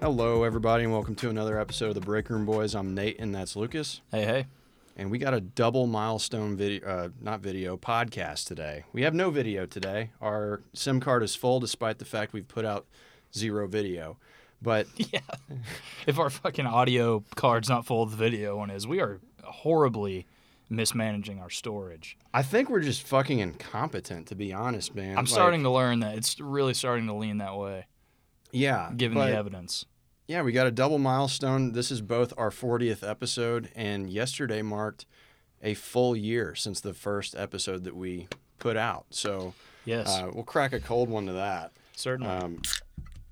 Hello, everybody, and welcome to another episode of the Break Room Boys. I'm Nate, and that's Lucas. Hey, hey. And we got a double milestone video, uh, not video, podcast today. We have no video today. Our SIM card is full, despite the fact we've put out zero video. But Yeah. if our fucking audio card's not full, the video one is. We are horribly mismanaging our storage. I think we're just fucking incompetent, to be honest, man. I'm Like, starting to learn that it's really starting to lean that way, yeah, given but- the evidence. Yeah, we got a double milestone. This is both our 40th episode, and yesterday marked a full year since the first episode that we put out. So Yes, uh, we'll crack a cold one to that. certainly. Um,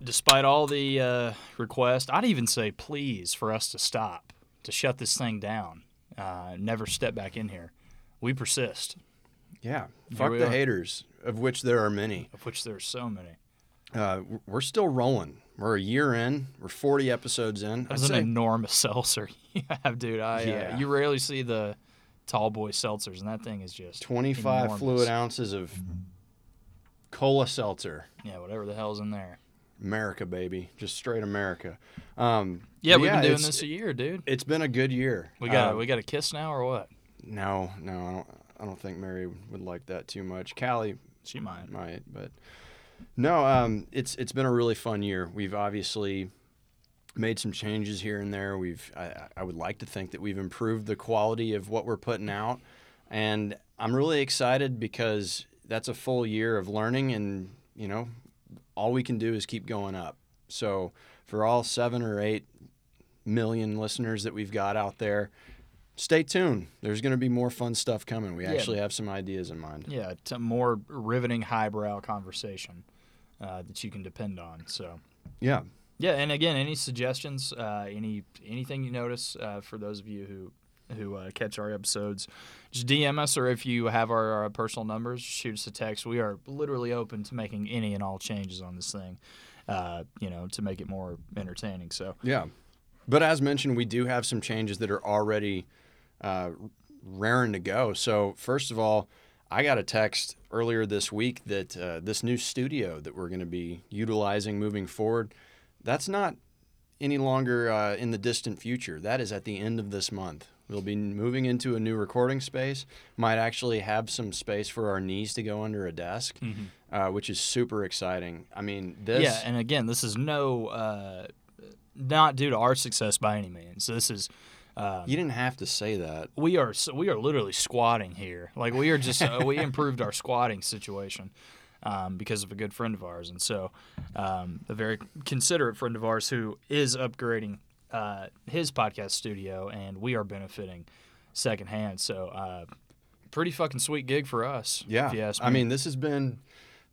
Despite all the uh, requests, I'd even say please for us to stop, to shut this thing down, uh, never step back in here. We persist, yeah, fuck the are. haters, of which there are many. of which there are so many. Uh, we're still rolling. We're a year in. We're 40 episodes in. I'd That's an say- enormous seltzer you have, dude. I, Yeah. uh, you rarely see the tall boy seltzers, and that thing is just 25 enormous. fluid ounces of cola seltzer. Yeah, whatever the hell's in there. America, baby. Just straight America. Um, Yeah, we've been doing this a year, dude. It's been a good year. We got Um, we got a kiss now or what? No, no, I don't. I don't think Mary would like that too much. Callie She might. might, but no. Um, it's it's been a really fun year. We've obviously made some changes here and there. We've I, I would like to think that we've improved the quality of what we're putting out, and I'm really excited because that's a full year of learning, and you know, all we can do is keep going up. So for all seven or eight million listeners that we've got out there. Stay tuned. There's going to be more fun stuff coming. We Yeah. actually have some ideas in mind. Yeah, more riveting highbrow conversation uh, that you can depend on. So Yeah. yeah, and again, any suggestions, uh, any anything you notice uh, for those of you who who uh, catch our episodes, just DM us, or if you have our, our personal numbers, shoot us a text. We are literally open to making any and all changes on this thing, uh, you know, to make it more entertaining. So Yeah. But as mentioned, we do have some changes that are already uh, raring to go. So, first of all, I got a text earlier this week that uh, this new studio that we're going to be utilizing moving forward, that's not any longer uh, in the distant future. That is at the end of this month. We'll be moving into a new recording space. Might actually have some space for our knees to go under a desk, uh, which is super exciting. I mean, this. Yeah, and again, this is no uh, not due to our success by any means. This is um, you didn't have to say that. we are we are literally squatting here. Like we are just uh, we improved our squatting situation um, because of a good friend of ours, and so um, a very considerate friend of ours who is upgrading uh, his podcast studio, and we are benefiting secondhand. So. Uh, Pretty fucking sweet gig for us. Yeah. me. I mean, this has been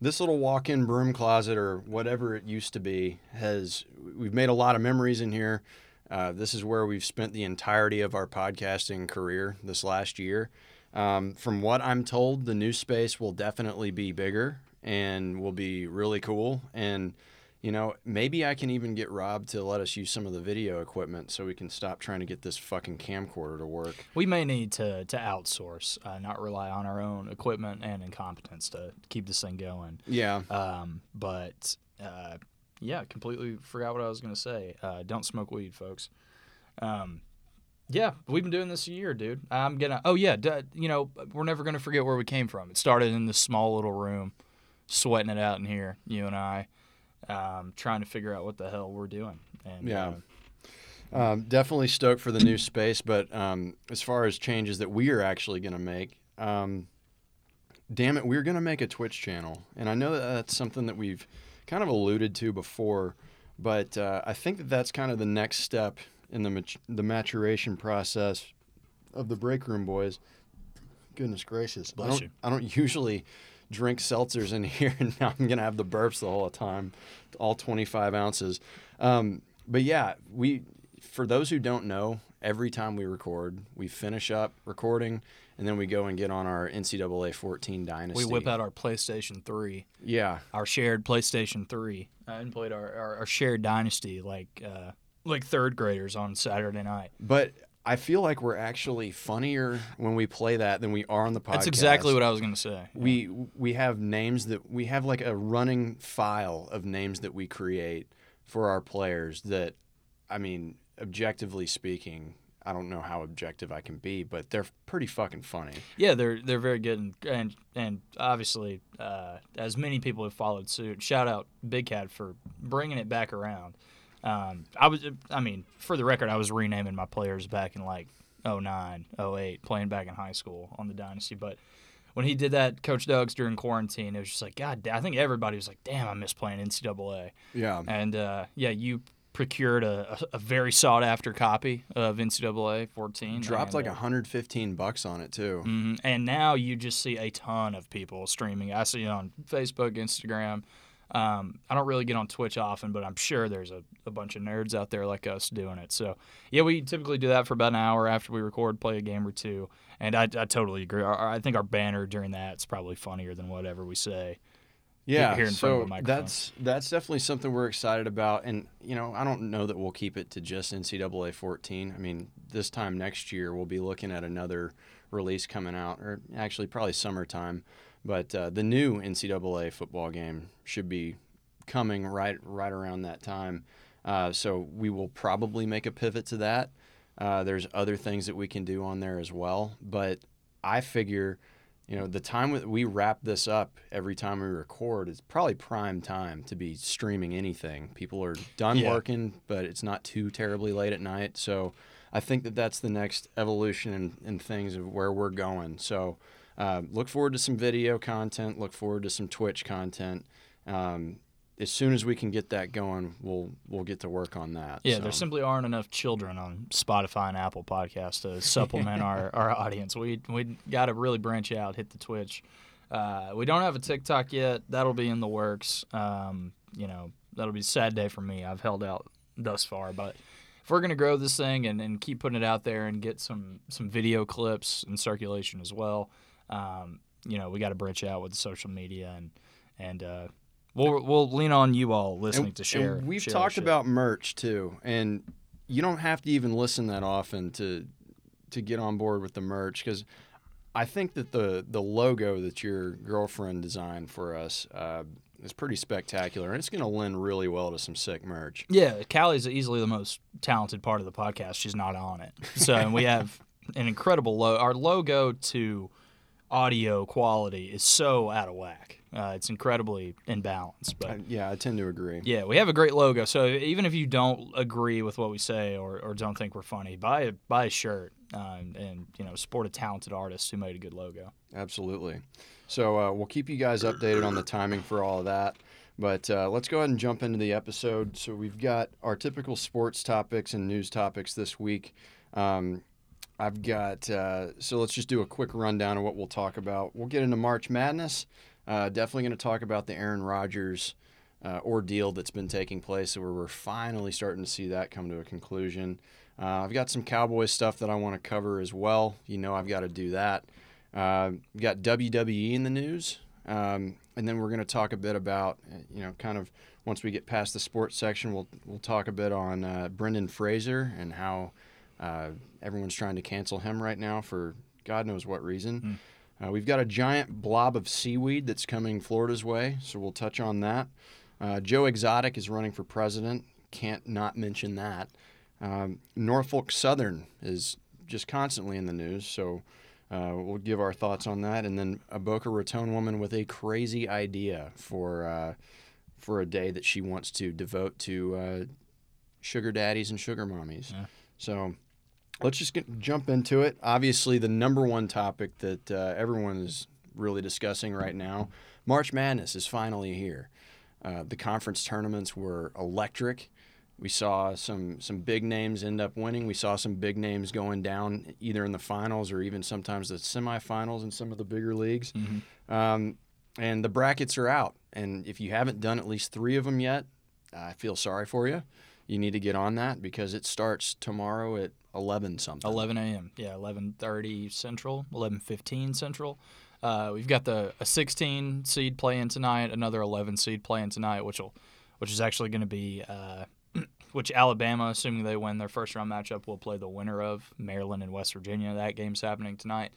this little walk-in broom closet or whatever it used to be has we've made a lot of memories in here. Uh, this is where we've spent the entirety of our podcasting career this last year. Um, from what I'm told, the new space will definitely be bigger and will be really cool. And you know, maybe I can even get Rob to let us use some of the video equipment so we can stop trying to get this fucking camcorder to work. We may need to to outsource, uh, not rely on our own equipment and incompetence to keep this thing going. Yeah. Um, but uh, yeah, completely forgot what I was gonna say. Uh, don't smoke weed, folks. Um, yeah, we've been doing this a year, dude. I'm gonna. Oh yeah, d- you know we're never gonna forget where we came from. It started in this small little room, sweating it out in here, you and I, um, trying to figure out what the hell we're doing. And Yeah. uh, Um, definitely stoked for the new space, but um, as far as changes that we are actually going to make, um, damn it, we're going to make a Twitch channel, and I know that that's something that we've kind of alluded to before, but uh, I think that that's kind of the next step in the mat- the maturation process of the break room boys. Goodness gracious, I Bless don't you. I don't usually drink seltzers in here, and now I'm gonna have the burps the whole time, all 25 ounces. Um, but yeah, we for those who don't know, every time we record, we finish up recording, and then we go and get on our NCAA 14 Dynasty. we whip out our PlayStation Three. Yeah, our shared PlayStation 3 uh, and played our, our, our shared Dynasty like uh, like third graders on Saturday night. but I feel like we're actually funnier when we play that than we are on the podcast. That's exactly what I was going to say. we we have names that we have like a running file of names that we create for our players that, I mean, objectively speaking, I don't know how objective I can be, but they're pretty fucking funny. Yeah, they're they're very good, and and, and obviously, uh, as many people have followed suit. Shout out Big Cat for bringing it back around. Um, I was, I mean, for the record, I was renaming my players back in like 09, 08, playing back in high school on the Dynasty. But when he did that, Coach Doug's during quarantine, it was just like, God, I think everybody was like, damn, I miss playing NCAA. Yeah. And uh, yeah, you procured a, a, very sought after copy of NCAA 14. Dropped like uh, 115 bucks on it too. mhm. And now you just see a ton of people streaming. I see it on Facebook, Instagram. Um, I don't really get on Twitch often, but I'm sure there's a, a bunch of nerds out there like us doing it. So, yeah, we typically do that for about an hour after we record, play a game or two. And I, I totally agree. Our, I think our banner during that is probably funnier than whatever we say. Yeah, here in front of so microphone. that's that's definitely something we're excited about, and you know I don't know that we'll keep it to just NCAA 14. I mean, this time next year we'll be looking at another release coming out, or actually probably summertime. But uh, the new NCAA football game should be coming right right around that time. Uh, so we will probably make a pivot to that. Uh, there's other things that we can do on there as well, but I figure you know the time we wrap this up every time we record is probably prime time to be streaming anything. People are done Yeah. working but it's not too terribly late at night. So i think that that's the next evolution in, in things of where we're going. So uh, look forward to some video content look forward to some twitch content. Um, as soon as we can get that going we'll we'll get to work on that Yeah, so. there simply aren't enough children on Spotify and Apple Podcasts to supplement our, our audience. We we got to really branch out, hit the Twitch. Uh, we don't have a TikTok yet. That'll be in the works. Um, you know, that'll be a sad day for me. I've held out thus far, but if we're gonna grow this thing and, and keep putting it out there and get some some video clips in circulation as well, um, you know, we got to branch out with social media and and uh, we'll we'll lean on you all listening And- to share. we've share talked about merch too, and you don't have to even listen that often to to get on board with the merch because I think that the the logo that your girlfriend designed for us uh, is pretty spectacular, and it's going to lend really well to some sick merch. Yeah, Callie's easily the most talented part of the podcast. She's not on it. So we have an incredible logo. Our logo to audio quality is so out of whack. Uh, it's incredibly imbalanced. But I, yeah, I tend to agree. yeah, we have a great logo. So even if you don't agree with what we say or, or don't think we're funny, buy a buy a shirt um, and you know support a talented artist who made a good logo. Absolutely. So uh, we'll keep you guys updated on the timing for all of that. But uh, let's go ahead and jump into the episode. So we've got our typical sports topics and news topics this week. Um, I've got uh, so let's just do a quick rundown of what we'll talk about. We'll get into March Madness. Uh, definitely going to talk about the Aaron Rodgers uh, ordeal that's been taking place, where we're finally starting to see that come to a conclusion. Uh, I've got some Cowboys stuff that I want to cover as well. You know, I've got to do that. Uh, got WWE in the news, um, and then we're going to talk a bit about, you know, kind of once we get past the sports section, we'll we'll talk a bit on uh, Brendan Fraser and how uh, everyone's trying to cancel him right now for God knows what reason. Uh, we've got a giant blob of seaweed that's coming Florida's way, so we'll touch on that. Uh, Joe Exotic is running for president. Can't not mention that. Um, Norfolk Southern is just constantly in the news, so uh, we'll give our thoughts on that. And then a Boca Raton woman with a crazy idea for uh, for a day that she wants to devote to uh, sugar daddies and sugar mommies. Yeah. So let's just get, jump into it. Obviously, the number one topic that uh, everyone is really discussing right now March Madness is finally here. Uh, the conference tournaments were electric. We saw some some big names end up winning. We saw some big names going down either in the finals or even sometimes the semifinals in some of the bigger leagues. Um, and the brackets are out. And if you haven't done at least three of them yet, I feel sorry for you. You need to get on that because it starts tomorrow at 11 something. 11 a.m. Yeah, 11:30 Central, 11:15 Central. Uh, we've got the a 16 seed playing tonight, another 11 seed playing tonight, which will, which is actually going to be, uh, which Alabama, assuming they win their first round matchup, will play the winner of Maryland and West Virginia. That game's happening tonight.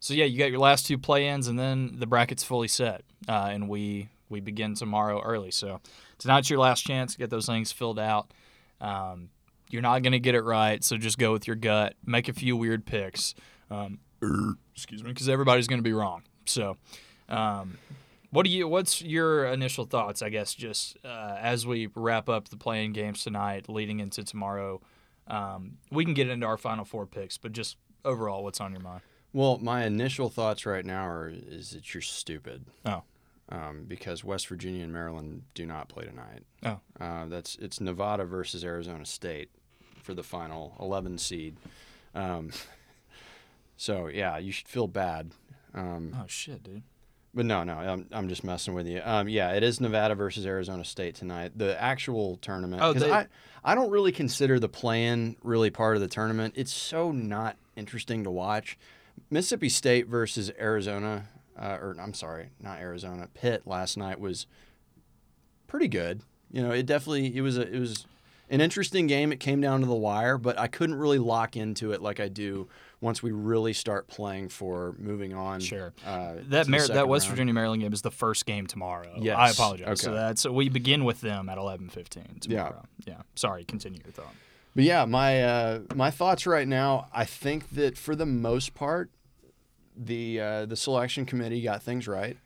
So yeah, you got your last two play-ins, and then the bracket's fully set, uh, and we we begin tomorrow early. So tonight's your last chance to get those things filled out. Um, you're not going to get it right, so just go with your gut. Make a few weird picks. Um, excuse me, because everybody's going to be wrong. So, um, what do you? What's your initial thoughts? I guess just uh, as we wrap up the playing games tonight, leading into tomorrow. Um, we can get into our final four picks, but just overall, what's on your mind? Well, my initial thoughts right now are is that you're stupid. Oh. Um, because West Virginia and Maryland do not play tonight. Oh. Uh, that's it's Nevada versus Arizona State for the final 11 seed. Um, so yeah, you should feel bad. Um, Oh shit, dude. but no, no, I'm, I'm just messing with you. Um, yeah, it is Nevada versus Arizona State tonight. The actual tournament. Oh, they- I, I don't really consider the play-in really part of the tournament. It's so not interesting to watch. Mississippi State versus Arizona, uh, or I'm sorry, not Arizona, Pitt last night was pretty good. You know, it definitely it was a, it was an interesting game. It came down to the wire, but I couldn't really lock into it like I do once we really start playing for moving on. Sure. Uh, That Mar- that West round. Virginia Maryland game is the first game tomorrow. Yes. I apologize. Okay. So that's we begin with them at eleven fifteen Yeah. tomorrow. Yeah. Sorry. Continue your thought. But yeah, my uh, my thoughts right now. I think that for the most part, the uh, the selection committee got things right.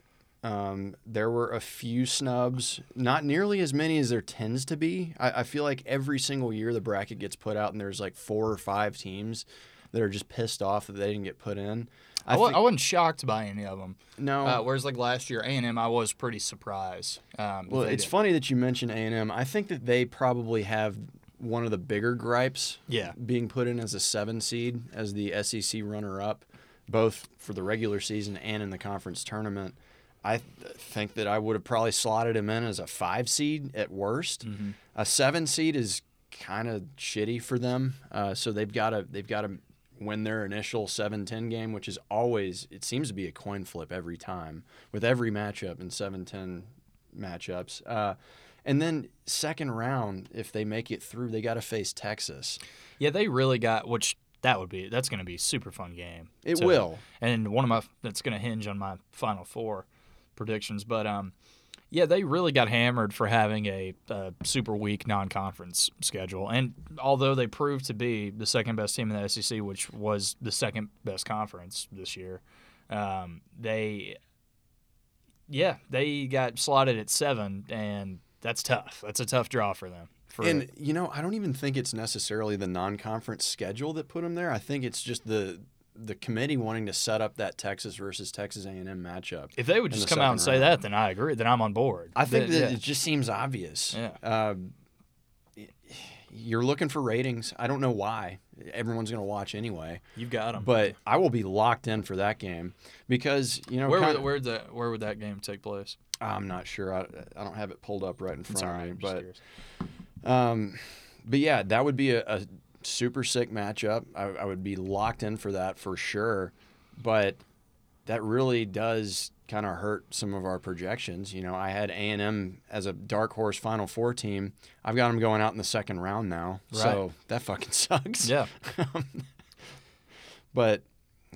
Um, there were a few snubs, not nearly as many as there tends to be. I, I feel like every single year the bracket gets put out, and there's like four or five teams that are just pissed off that they didn't get put in. I, I think, I wasn't shocked by any of them. no. Uh, whereas like last year, A and M, I was pretty surprised. Um, well, it's did. funny that you mentioned A and M. I think that they probably have one of the bigger gripes Yeah. being put in as a seven seed as the SEC runner up, both for the regular season and in the conference tournament. I th- think that I would have probably slotted him in as a five seed at worst. Mm-hmm. A seven seed is kind of shitty for them, uh, so they've got to they've got to win their initial 7-10 game, which is always it seems to be a coin flip every time with every matchup in 7-10 matchups. Uh, and then second round, if they make it through, they got to face Texas. Yeah, they really got which that would be that's going to be a super fun game. It will. and one of my that's going to hinge on my final four predictions. But um, yeah, they really got hammered for having a, a super weak non-conference schedule, and although they proved to be the second best team in the SEC, which was the second best conference this year, um, they yeah they got slotted at seven, and that's tough. That's a tough draw for them. For And you know, I don't even think it's necessarily the non-conference schedule that put them there. I think it's just the the committee wanting to set up that Texas versus Texas A&M matchup. if they would just come out and second say that, then I agree. Then I'm on board. I think Th- that yeah. it just seems obvious. Yeah. Um, you're looking for ratings. I don't know why. Everyone's going to watch anyway. you've got them. But I will be locked in for that game because you know where would, where the where would that game take place? I'm not sure. I, I don't have it pulled up right in front of me, but. Um, but yeah, that would be a, a super sick matchup. I, I would be locked in for that for sure. But that really does kind of hurt some of our projections. You know, I had A and M as a dark horse Final Four team. I've got them going out in the second round now, so that fucking sucks. Yeah. But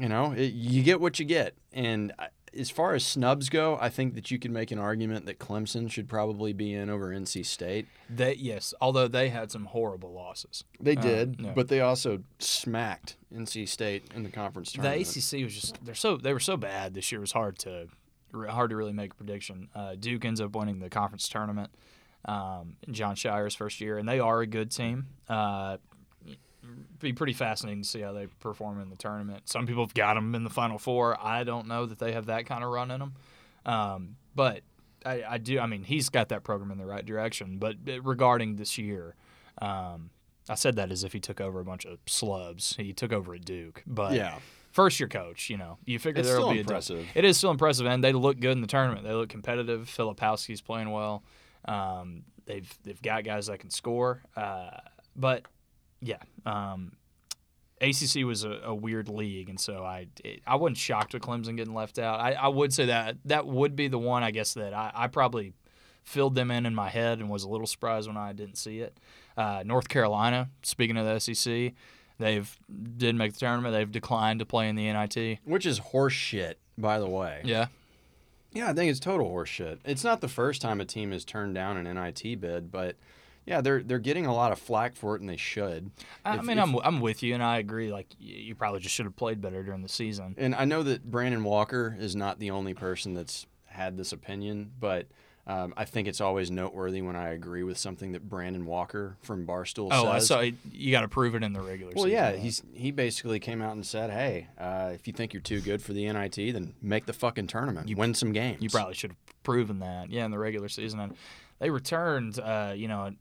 you know, it, you get what you get, and. As far as snubs go, I think that you could make an argument that Clemson should probably be in over NC State. They yes, although they had some horrible losses. They Uh, did, yeah. but they also smacked NC State in the conference tournament. The. ACC was just they're so they were so bad this year. It was hard to hard to really make a prediction. Uh, Duke ends up winning the conference tournament. Um, in Jon Scheyer's first year, and they are a good team. Uh, be pretty fascinating to see how they perform in the tournament. Some people have got them in the Final Four. I don't know that they have that kind of run in them, um, but I, I do. I mean, he's got that program in the right direction. But uh, regarding this year, um, I said that as if he took over a bunch of slubs. He took over at Duke, but yeah, first year coach, you know, you figure It's there'll still be impressive. a it is still impressive, and they look good in the tournament. They look competitive. Filipowski's playing well. Um, they've they've got guys that can score, uh, but yeah, um, ACC was a, a weird league, and so I it, I wasn't shocked with Clemson getting left out. I, I would say that that would be the one I guess that I, I probably filled them in in my head and was a little surprised when I didn't see it. Uh, North Carolina, speaking of the SEC, they've did make the tournament. They've declined to play in the NIT. which is horseshit, by the way. Yeah, Yeah, I think it's total horseshit. It's not the first time a team has turned down an NIT bid, but yeah, they're they're getting a lot of flack for it, and they should. I If- mean, if- I'm I'm with you, and I agree. Like you probably just should have played better during the season. And I know that Brandon Walker is not the only person that's had this opinion, but um, I think it's always noteworthy when I agree with something that Brandon Walker from Barstool says. Oh, I says. saw. You got to prove it in the regular Well, season. Well, yeah, he's he basically came out and said, "Hey, uh, if you think you're too good for the NIT, then make the fucking tournament, You- win some games." You probably should have proven that, yeah, in the regular season. And they returned, uh, you know,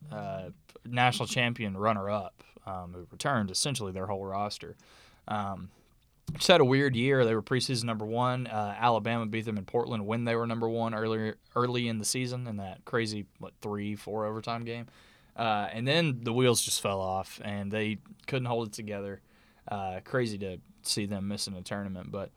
national champion runner-up, um, who returned essentially their whole roster. Um, just had a weird year. They were preseason number one. Uh, Alabama beat them in Portland when they were number one earlier early in the season in that crazy what three four overtime game. Uh, and then the wheels just fell off and they couldn't hold it together. Uh, crazy to see them missing a tournament, but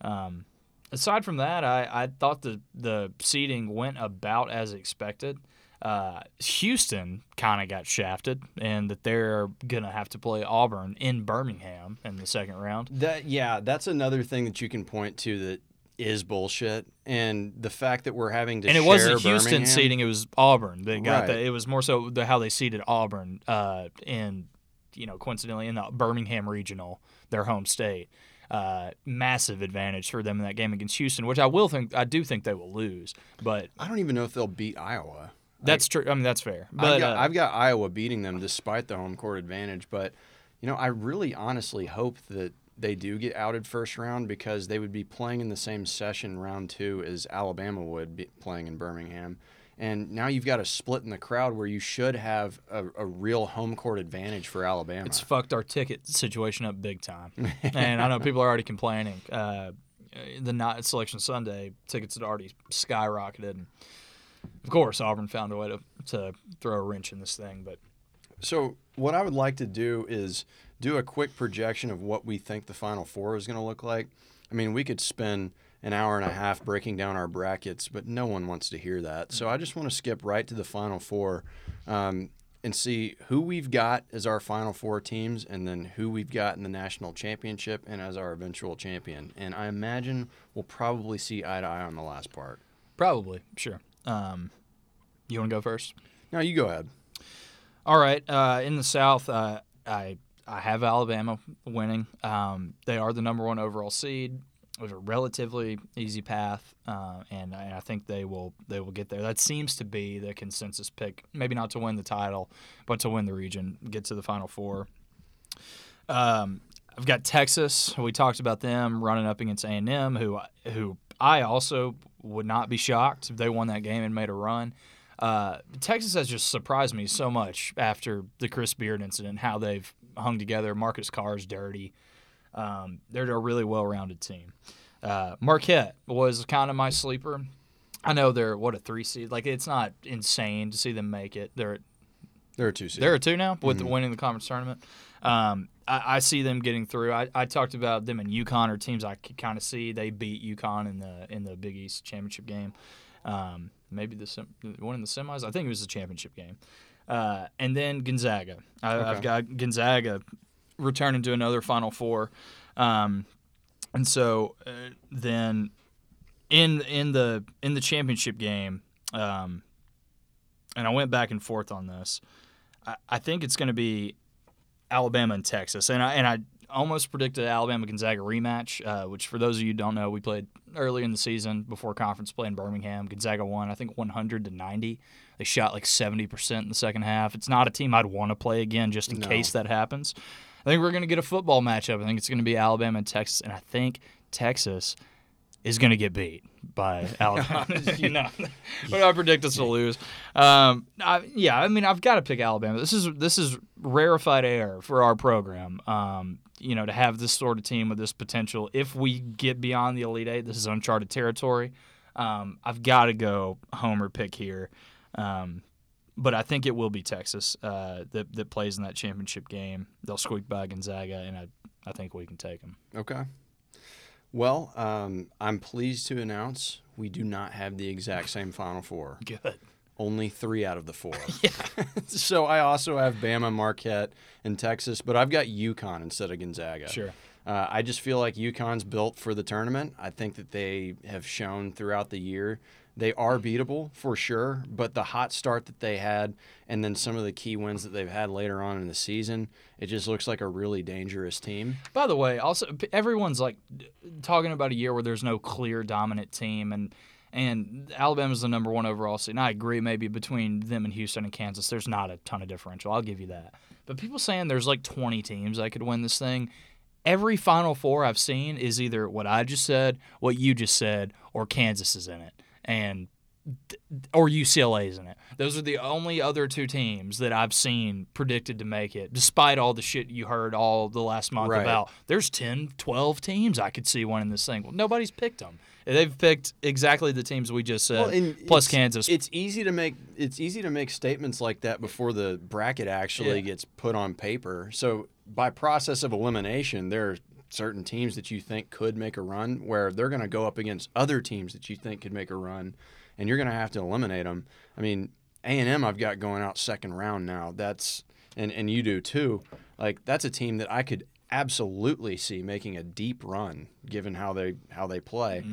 um, aside from that, I, I thought the the seeding went about as expected. Uh, Houston kind of got shafted, and that they're gonna have to play Auburn in Birmingham in the second round. That yeah, that's another thing that you can point to that is bullshit, and the fact that we're having to and it wasn't Houston Birmingham- seeding; it was Auburn. They got Right. the, It was more so the, how they seated Auburn uh, in, you know, coincidentally in the Birmingham regional, their home state. Uh, massive advantage for them in that game against Houston, which I will think I do think they will lose, but I don't even know if they'll beat Iowa. That's true. I mean, that's fair. But I've, got, uh, I've got Iowa beating them despite the home court advantage, but you know, I really honestly hope that they do get outed first round because they would be playing in the same session round two as Alabama would be playing in Birmingham. And now you've got a split in the crowd where you should have a, a real home court advantage for Alabama. It's fucked our ticket situation up big time, and I know people are already complaining. Uh, the night selection Sunday tickets had already skyrocketed, and of course Auburn found a way to to throw a wrench in this thing. But So, what I would like to do is do a quick projection of what we think the Final Four is going to look like. I mean, we could spend an hour and a half breaking down our brackets, but no one wants to hear that. So, I just want to skip right to the Final Four um, and see who we've got as our Final Four teams and then who we've got in the national championship and as our eventual champion. And I imagine we'll probably see eye to eye on the last part. probably sure. Um, you want to go first? No, you go ahead. All right. Uh, in the South, uh, I I have Alabama winning. Um, they are the number one overall seed. It was a relatively easy path, uh, and, I, and I think they will they will get there. That seems to be the consensus pick. Maybe not to win the title, but to win the region, get to the Final Four. Um, I've got Texas. We talked about them running up against A and M, who who I also would not be shocked if they won that game and made a run. Uh, Texas has just surprised me so much after the Chris Beard incident, how they've hung together. Marcus Carr's dirty. Um, they're a really well-rounded team. Uh, Marquette was kind of my sleeper. I know they're what a three seed. Like it's not insane to see them make it. They're There are a two seeds. they're a two now with winning the conference tournament. Um, I, I see them getting through. I, I talked about them and UConn are teams I could kind of see. They beat UConn in the in the Big East championship game. Um, maybe the sem- one in the semis. I think it was the championship game. Uh, and then Gonzaga. I, I've Okay. got Gonzaga returning to another Final Four. Um, and so uh, then in in the in the championship game, um, and I went back and forth on this. I, I think it's going to be Alabama and Texas, and I and I almost predicted Alabama Gonzaga rematch. Uh, which, for those of you who don't know, we played early in the season before conference play in Birmingham. Gonzaga won, I think, 100 to 90. They shot like 70 percent in the second half. It's not a team I'd want to play again, just in No. case that happens. I think we're going to get a football matchup. I think it's going to be Alabama and Texas, and I think Texas is going to get beat by Alabama. you know, what do I predict us to lose? Um, I, yeah, I mean, I've got to pick Alabama. This is this is rarefied air for our program. Um, you know, to have this sort of team with this potential. If we get beyond the Elite Eight, this is uncharted territory. Um, I've got to go homer pick here. Um, but I think it will be Texas uh, that that plays in that championship game. They'll squeak by Gonzaga, and I I think we can take them. Okay. Well, um, I'm pleased to announce we do not have the exact same Final Four. Good. Only three out of the four. yeah. so I also have Bama, Marquette, and Texas, but I've got UConn instead of Gonzaga. Sure. Uh, I just feel like UConn's built for the tournament. I think that they have shown throughout the year they are beatable for sure, but the hot start that they had and then some of the key wins that they've had later on in the season, it just looks like a really dangerous team. By the way, also everyone's like talking about a year where there's no clear dominant team and and Alabama's the number one overall seed. And I agree, maybe between them and Houston and Kansas, there's not a ton of differential. I'll give you that. But people saying there's like 20 teams that could win this thing. Every Final Four I've seen is either what I just said, what you just said, or Kansas is in it, and or UCLA is in it. Those are the only other two teams that I've seen predicted to make it, despite all the shit you heard all the last month Right. about. There's 10, 12 teams I could see winning this thing. Well, nobody's picked them. They've picked exactly the teams we just said, Well, plus it's- Kansas. It's easy to make it's easy to make statements like that before the bracket actually Yeah. gets put on paper. So by process of elimination, there certain teams that you think could make a run where they're going to go up against other teams that you think could make a run, and you're going to have to eliminate them. I mean, A and M I've got going out second round now. That's and and you do too. Like that's a team that I could absolutely see making a deep run given how they how they play.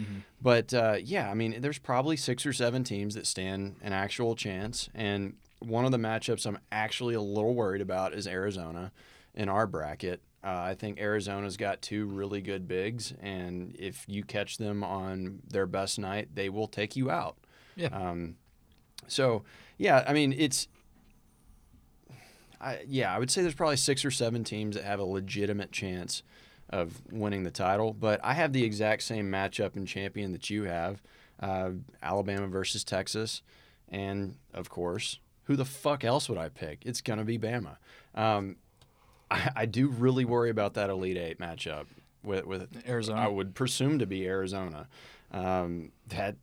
But uh, yeah, I mean, there's probably six or seven teams that stand an actual chance, and one of the matchups I'm actually a little worried about is Arizona in our bracket. Uh, I think Arizona's got two really good bigs, and if you catch them on their best night, they will take you out. Yeah. Um, so yeah, I mean, it's. I, yeah, I would say there's probably six or seven teams that have a legitimate chance of winning the title. But I have the exact same matchup and champion that you have uh, Alabama versus Texas. And of course, who the fuck else would I pick? It's going to be Bama. Um, I, I do really worry about that Elite Eight matchup with, with Arizona. I would presume to be Arizona. Um, that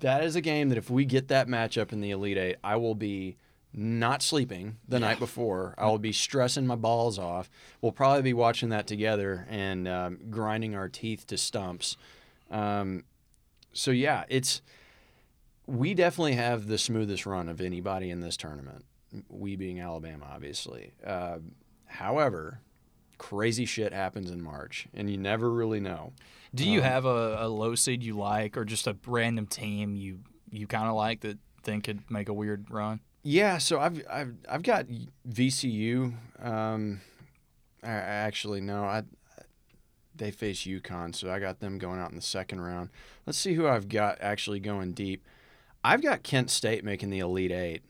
that is a game that if we get that matchup in the Elite Eight, I will be not sleeping the night before. I will be stressing my balls off. We'll probably be watching that together and um, grinding our teeth to stumps. Um, so yeah, it's we definitely have the smoothest run of anybody in this tournament. We being Alabama, obviously. Uh, however, crazy shit happens in March, and you never really know. Do you Um, have a, a low seed you like, or just a random team you you kind of like that think could make a weird run? Yeah, so I've I've I've got VCU. Um, I, I actually no, I they face UConn, so I got them going out in the second round. Let's see who I've got actually going deep. I've got Kent State making the Elite Eight,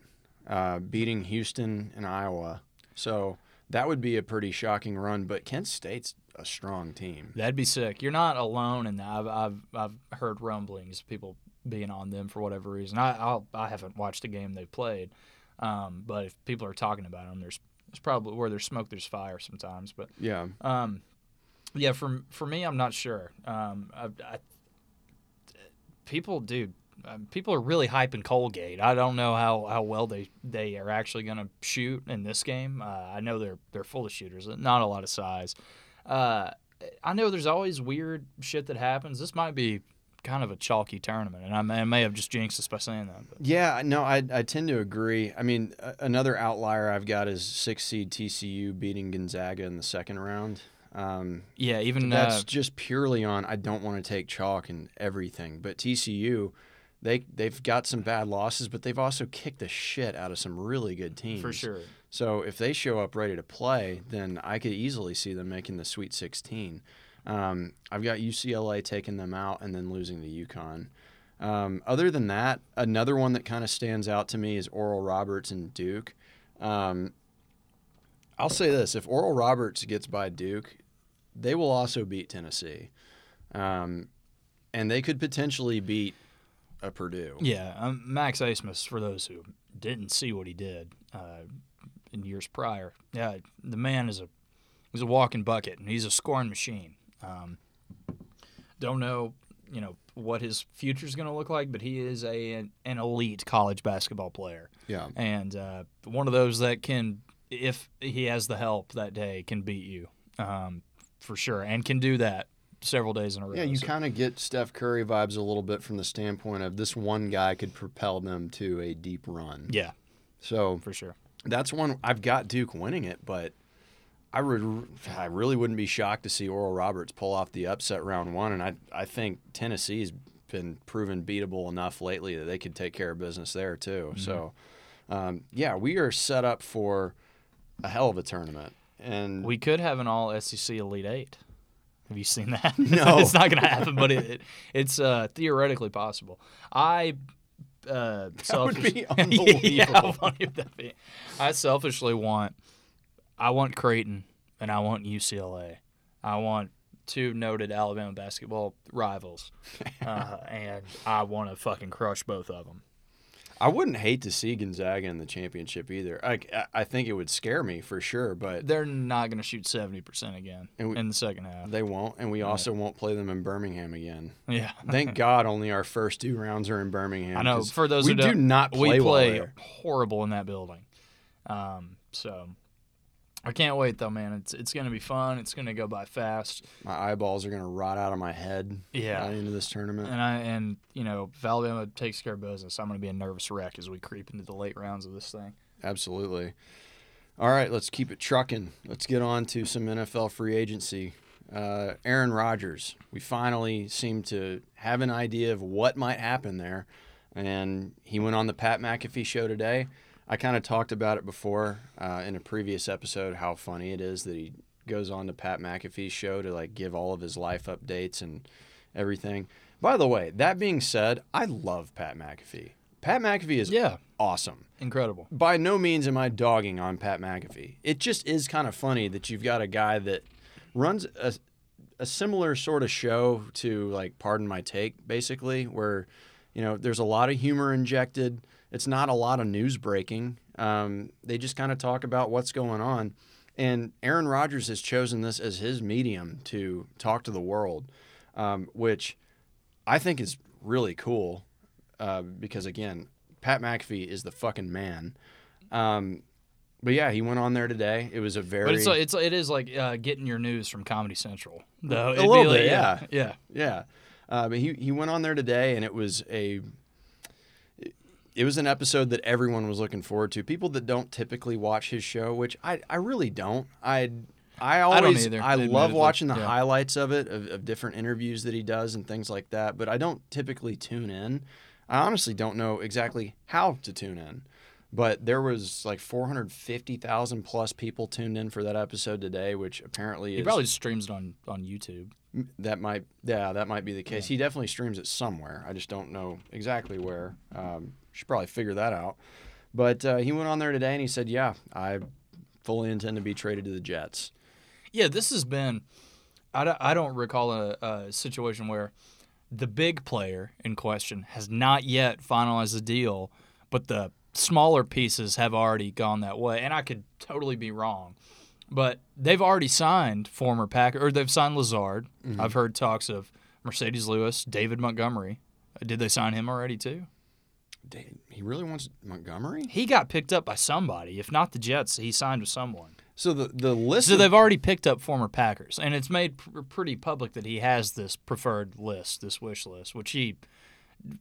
uh, beating Houston and Iowa. So that would be a pretty shocking run. But Kent State's a strong team. That'd be sick. You're not alone in that. I've I've, I've heard rumblings, people being on them for whatever reason. I I'll, I haven't watched the game they've played, um, but if people are talking about them, there's there's probably where there's smoke, there's fire sometimes. But Yeah, um, yeah, for for me, I'm not sure. Um, I, I, people, dude, um, people are really hyping Colgate. I don't know how, how well they, they are actually going to shoot in this game. Uh, I know they're they're full of shooters, not a lot of size. Uh, I know there's always weird shit that happens. This might be kind of a chalky tournament, and I may, I may have just jinxed us by saying that. But Yeah, no, I, I tend to agree. I mean, another outlier I've got is six seed TCU beating Gonzaga in the second round. Um, yeah, even that's uh, just purely on I don't want to take chalk and everything. But TCU, they they've got some bad losses, but they've also kicked the shit out of some really good teams. for sure. So if they show up ready to play, then I could easily see them making the Sweet 16. Um, I've got UCLA taking them out and then losing to UConn. Um, other than that, another one that kind of stands out to me is Oral Roberts and Duke. Um, I'll say this: if Oral Roberts gets by Duke, they will also beat Tennessee, um, and they could potentially beat a Purdue. Yeah, um, Max Abmas, for those who didn't see what he did uh, in years prior, yeah, the man is a he's a walking bucket and he's a scoring machine. Um, don't know, you know, what his future is going to look like, but he is a an, an elite college basketball player Yeah. and uh, one of those that can, if he has the help that day, can beat you um, for sure, and can do that several days in a row. Yeah, you So- kind of get Steph Curry vibes a little bit from the standpoint of this one guy could propel them to a deep run. yeah, So for sure. that's one I've got Duke winning it, but I would, I really wouldn't be shocked to see Oral Roberts pull off the upset round one, and I, I think Tennessee's been proven beatable enough lately that they could take care of business there too. Mm-hmm. So, um, yeah, we are set up for a hell of a tournament, and We could have an all SEC Elite Eight. Have you seen that? No. it's not going to happen, but it, it it's uh, theoretically possible. I uh, That would selfish- be yeah, unbelievable. how funny would that be? I selfishly want, I want Creighton and I want UCLA. I want two noted Alabama basketball rivals, uh, and I want to fucking crush both of them. I wouldn't hate to see Gonzaga in the championship either. I, I- think it would scare me for sure, but They're not going to shoot seventy percent again we- in the second half. they won't, and we also won't play them in Birmingham again. Yeah, Thank God, only our first two rounds are in Birmingham. I know. For those we who do not play we well play there. horrible in that building. Um, so I can't wait though, man. It's it's gonna be fun. It's gonna go by fast. My eyeballs are gonna rot out of my head. Yeah. by the end of this tournament. And I and you know, if Alabama takes care of business, I'm gonna be a nervous wreck as we creep into the late rounds of this thing. Absolutely. All right, let's keep it trucking. Let's get on to some NFL free agency. Uh, Aaron Rodgers. We finally seem to have an idea of what might happen there, and he went on the Pat McAfee show today. I kind of talked about it before uh, in a previous episode. How funny it is that he goes on to Pat McAfee's show to like give all of his life updates and everything. By the way, that being said, I love Pat McAfee. Pat McAfee is Yeah, awesome incredible. by no means am I dogging on Pat McAfee. It just is kind of funny that you've got a guy that runs a, a similar sort of show to like Pardon My Take, basically, where you know there's a lot of humor injected. It's not a lot of news breaking. Um, they just kind of talk about what's going on. And Aaron Rodgers has chosen this as his medium to talk to the world, um, which I think is really cool uh, because again, Pat McAfee is the fucking man. Um, but yeah, he went on there today. It was a very But it's like, it's it is like uh, getting your news from Comedy Central. Though A little like- bit, yeah, yeah. yeah. yeah. Uh, but he he went on there today, and it was a it was an episode that everyone was looking forward to. People that don't typically watch his show, which I, I really don't. I I always either, I love watching the Yeah. highlights of it of, of different interviews that he does and things like that. But I don't typically tune in. I honestly don't know exactly how to tune in. But there was like 450,000 plus people tuned in for that episode today, which apparently He is probably streams it on on YouTube. that might, yeah, that might be the case. He definitely streams it somewhere. I just don't know exactly where. Um, should probably figure that out. But uh, he went on there today and he said, "Yeah, I fully intend to be traded to the Jets." Yeah, this has been. I don't, I don't recall a, a situation where the big player in question has not yet finalized the deal, but the smaller pieces have already gone that way. And I could totally be wrong, but they've already signed former Packer, or they've signed Lazard. I've heard talks of Marcedes Lewis, David Montgomery. Did they sign him already too? He really wants Montgomery. He got picked up by somebody. If not the Jets, he signed with someone. So the the list. So they've already picked up former Packers, and it's made pr- pretty public that he has this preferred list, this wish list, which he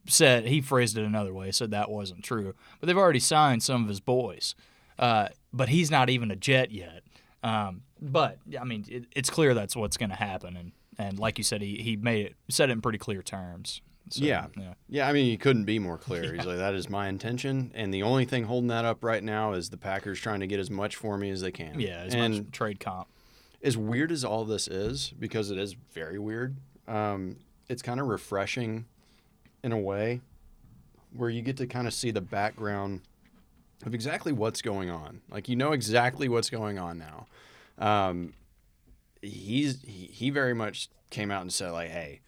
said he phrased it another way, said that wasn't true. But they've already signed some of his boys, uh, but he's not even a Jet yet. Um, but I mean, it, it's clear that's what's going to happen, and and like you said, he he made it said it in pretty clear terms. So, Yeah. yeah. yeah, I mean, he couldn't be more clear. He's like, "That is my intention," and the only thing holding that up right now is the Packers trying to get as much for me as they can. Yeah, as and much trade comp. as weird as all this is, because it is very weird, um, it's kind of refreshing in a way where you get to kind of see the background of exactly what's going on. Like, you know exactly what's going on now. Um, he's he, he very much came out and said, like, hey,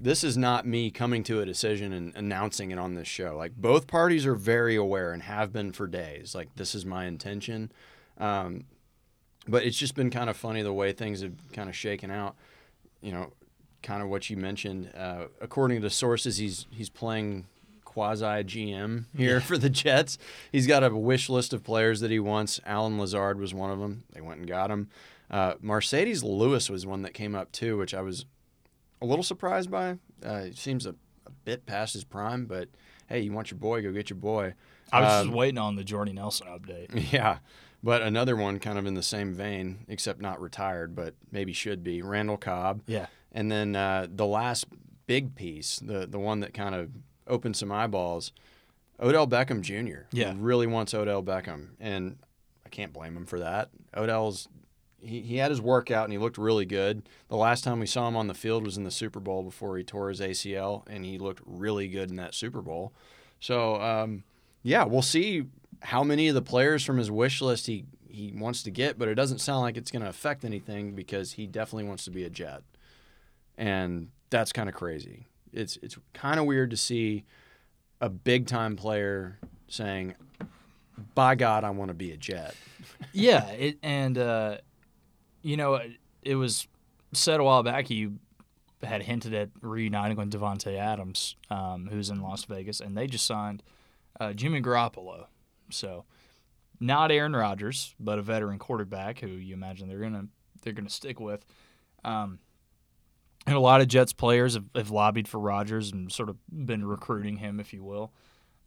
this is not me coming to a decision and announcing it on this show. Like, both parties are very aware and have been for days. Like, this is my intention. Um, but it's just been kind of funny the way things have kind of shaken out. You know, kind of what you mentioned. Uh, according to sources, he's he's playing quasi GM here for the Jets. He's got a wish list of players that he wants. Allen Lazard was one of them. They went and got him. Uh, Marcedes Lewis was one that came up too, which I was a little surprised by. Uh, he seems a, a bit past his prime, but hey, you want your boy, go get your boy. I was Um, just waiting on the Jordy Nelson update. Yeah. But another one, kind of in the same vein, except not retired, but maybe should be Randall Cobb. Yeah. And then uh, the last big piece, the the one that kind of opened some eyeballs, Odell Beckham Jr. Yeah. Really wants Odell Beckham, and I can't blame him for that. Odell's he, he had his workout and he looked really good. The last time we saw him on the field was in the Super Bowl before he tore his ACL, and he looked really good in that Super Bowl. So um, yeah, we'll see how many of the players from his wish list he he wants to get, but it doesn't sound like it's going to affect anything because he definitely wants to be a Jet, and that's kind of crazy. It's it's kind of weird to see a big time player saying, "By God, I want to be a Jet." yeah, it, and uh, you know, it, was said a while back you had hinted at reuniting with Davante Adams, um, who's in Las Vegas, and they just signed uh, Jimmy Garoppolo. So, not Aaron Rodgers, but a veteran quarterback who you imagine they're gonna they're gonna stick with. Um, and a lot of Jets players have, have lobbied for Rodgers and sort of been recruiting him, if you will.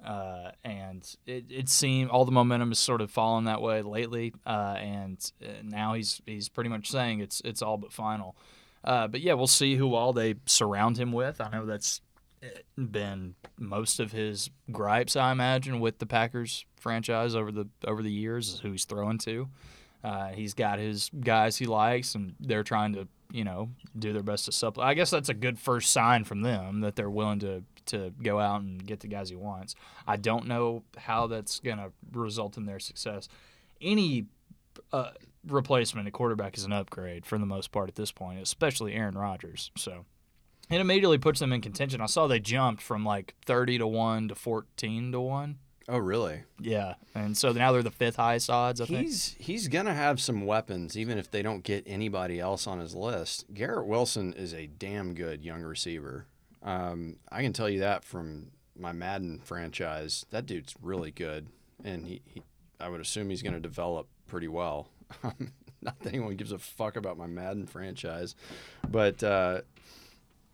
Uh, and it, it seemed all the momentum is sort of fallen that way lately, uh, and now he's he's pretty much saying it's it's all but final. Uh, but yeah, we'll see who all they surround him with. I know that's been most of his gripes, I imagine, with the Packers franchise over the over the years, is who he's throwing to. Uh, he's got his guys he likes, and they're trying to you know do their best to supplement. I guess that's a good first sign from them that they're willing to to go out and get the guys he wants. I don't know how that's going to result in their success. Any uh, replacement at quarterback is an upgrade for the most part at this point, especially Aaron Rodgers. So it immediately puts them in contention. I saw they jumped from like 30 to 1 to 14 to 1. Oh, really? Yeah. And so now they're the fifth highest odds, I think. He's he's gonna have some weapons, even if they don't get anybody else on his list. Garrett Wilson is a damn good young receiver. Um, I can tell you that from my Madden franchise. That dude's really good, and he, he I would assume he's going to develop pretty well. Not that anyone gives a fuck about my Madden franchise, but uh,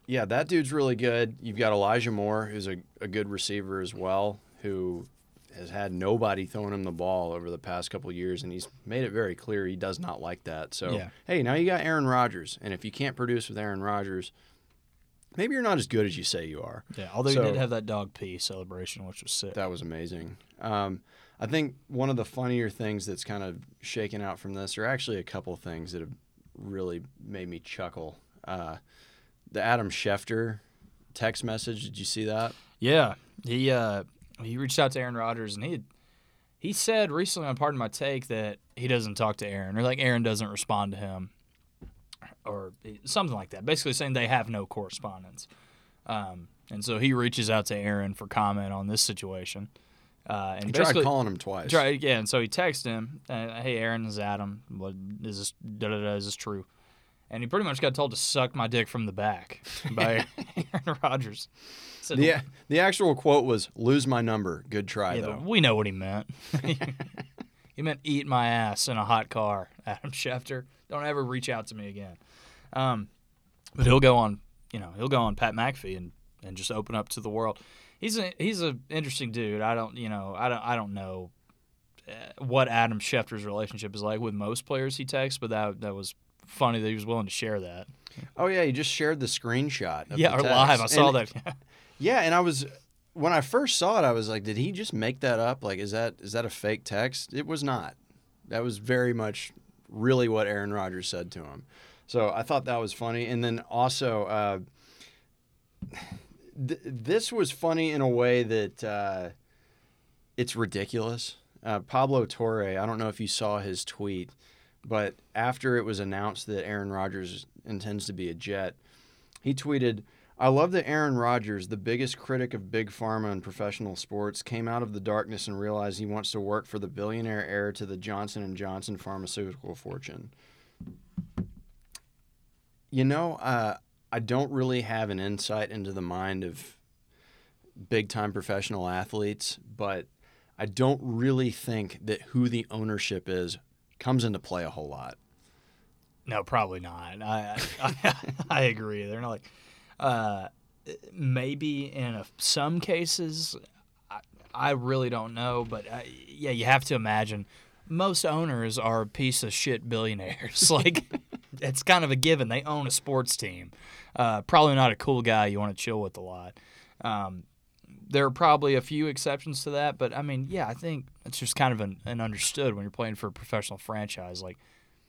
yeah, that dude's really good. You've got Elijah Moore, who's a, a good receiver as well, who has had nobody throwing him the ball over the past couple years, and he's made it very clear he does not like that. So, Yeah. hey, now you got Aaron Rodgers, and if you can't produce with Aaron Rodgers, maybe you're not as good as you say you are. Yeah, although So- he did have that dog pee celebration, which was sick. That was amazing. Um, I think one of the funnier things that's kind of shaken out from this are actually a couple things that have really made me chuckle. Uh, the Adam Schefter text message. Did you see that? Yeah, he uh, he reached out to Aaron Rodgers and he had, he said recently on Pardon My Take that he doesn't talk to Aaron or like Aaron doesn't respond to him or something like that. Basically saying they have no correspondence. Um, and so he reaches out to Aaron for comment on this situation. Uh, and I tried calling him twice. Try again. So he texted him, uh, "Hey, Aaron, this is Adam. What is this? Da da da. Is this true?" And he pretty much got told to suck my dick from the back by Aaron Rodgers. Said, The, the actual quote was, lose my number. Good try, yeah, though. we know what he meant. he meant eat my ass in a hot car. Adam Schefter, don't ever reach out to me again. Um, but he'll go on, you know, he'll go on Pat McAfee and, and just open up to the world. He's a he's a interesting dude. I don't, you know, I don't I don't know uh, what Adam Schefter's relationship is like with most players he texts, but that that was funny that he was willing to share that. Oh, yeah, he just shared the screenshot. Of yeah, the or live. I saw And- that. Yeah, and I was when I first saw it, I was like, did he just make that up? Like, is that is that a fake text? It was not. That was very much really what Aaron Rodgers said to him. So I thought that was funny, and then also. Uh, th- this was funny in a way that uh, it's ridiculous. Uh, Pablo Torre, I don't know if you saw his tweet, but after it was announced that Aaron Rodgers intends to be a Jet, he tweeted, "I love that Aaron Rodgers, the biggest critic of big pharma and professional sports, came out of the darkness and realized he wants to work for the billionaire heir to the Johnson and Johnson pharmaceutical fortune." You know, uh, I don't really have an insight into the mind of big time professional athletes, but I don't really think that who the ownership is comes into play a whole lot. No, probably not. I I, I agree. They're not like uh, maybe in a, some cases. I, I really don't know, but I, yeah, you have to imagine most owners are piece of shit billionaires. like it's kind of a given. They own a sports team. Uh, probably not a cool guy you want to chill with a lot. Um, there are probably a few exceptions to that, but I mean, yeah, I think it's just kind of an, an understood when you're playing for a professional franchise. Like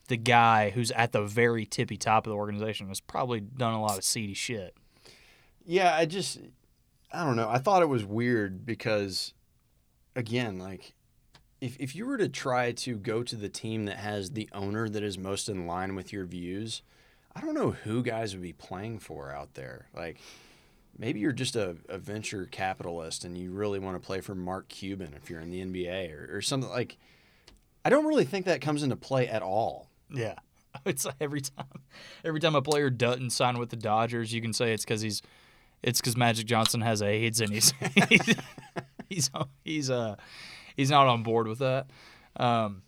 the guy who's at the very tippy top of the organization has probably done a lot of seedy shit. Yeah, I just I don't know. I thought it was weird because again, like if if you were to try to go to the team that has the owner that is most in line with your views, I don't know who guys would be playing for out there. Like maybe you're just a, a venture capitalist and you really want to play for Mark Cuban if you're in the NBA or, or something like I don't really think that comes into play at all. Yeah. It's every time, every time a player doesn't sign with the Dodgers, you can say it's because he's, it's because Magic Johnson has AIDS and he's, he's, he's, he's, uh, he's not on board with that. Um,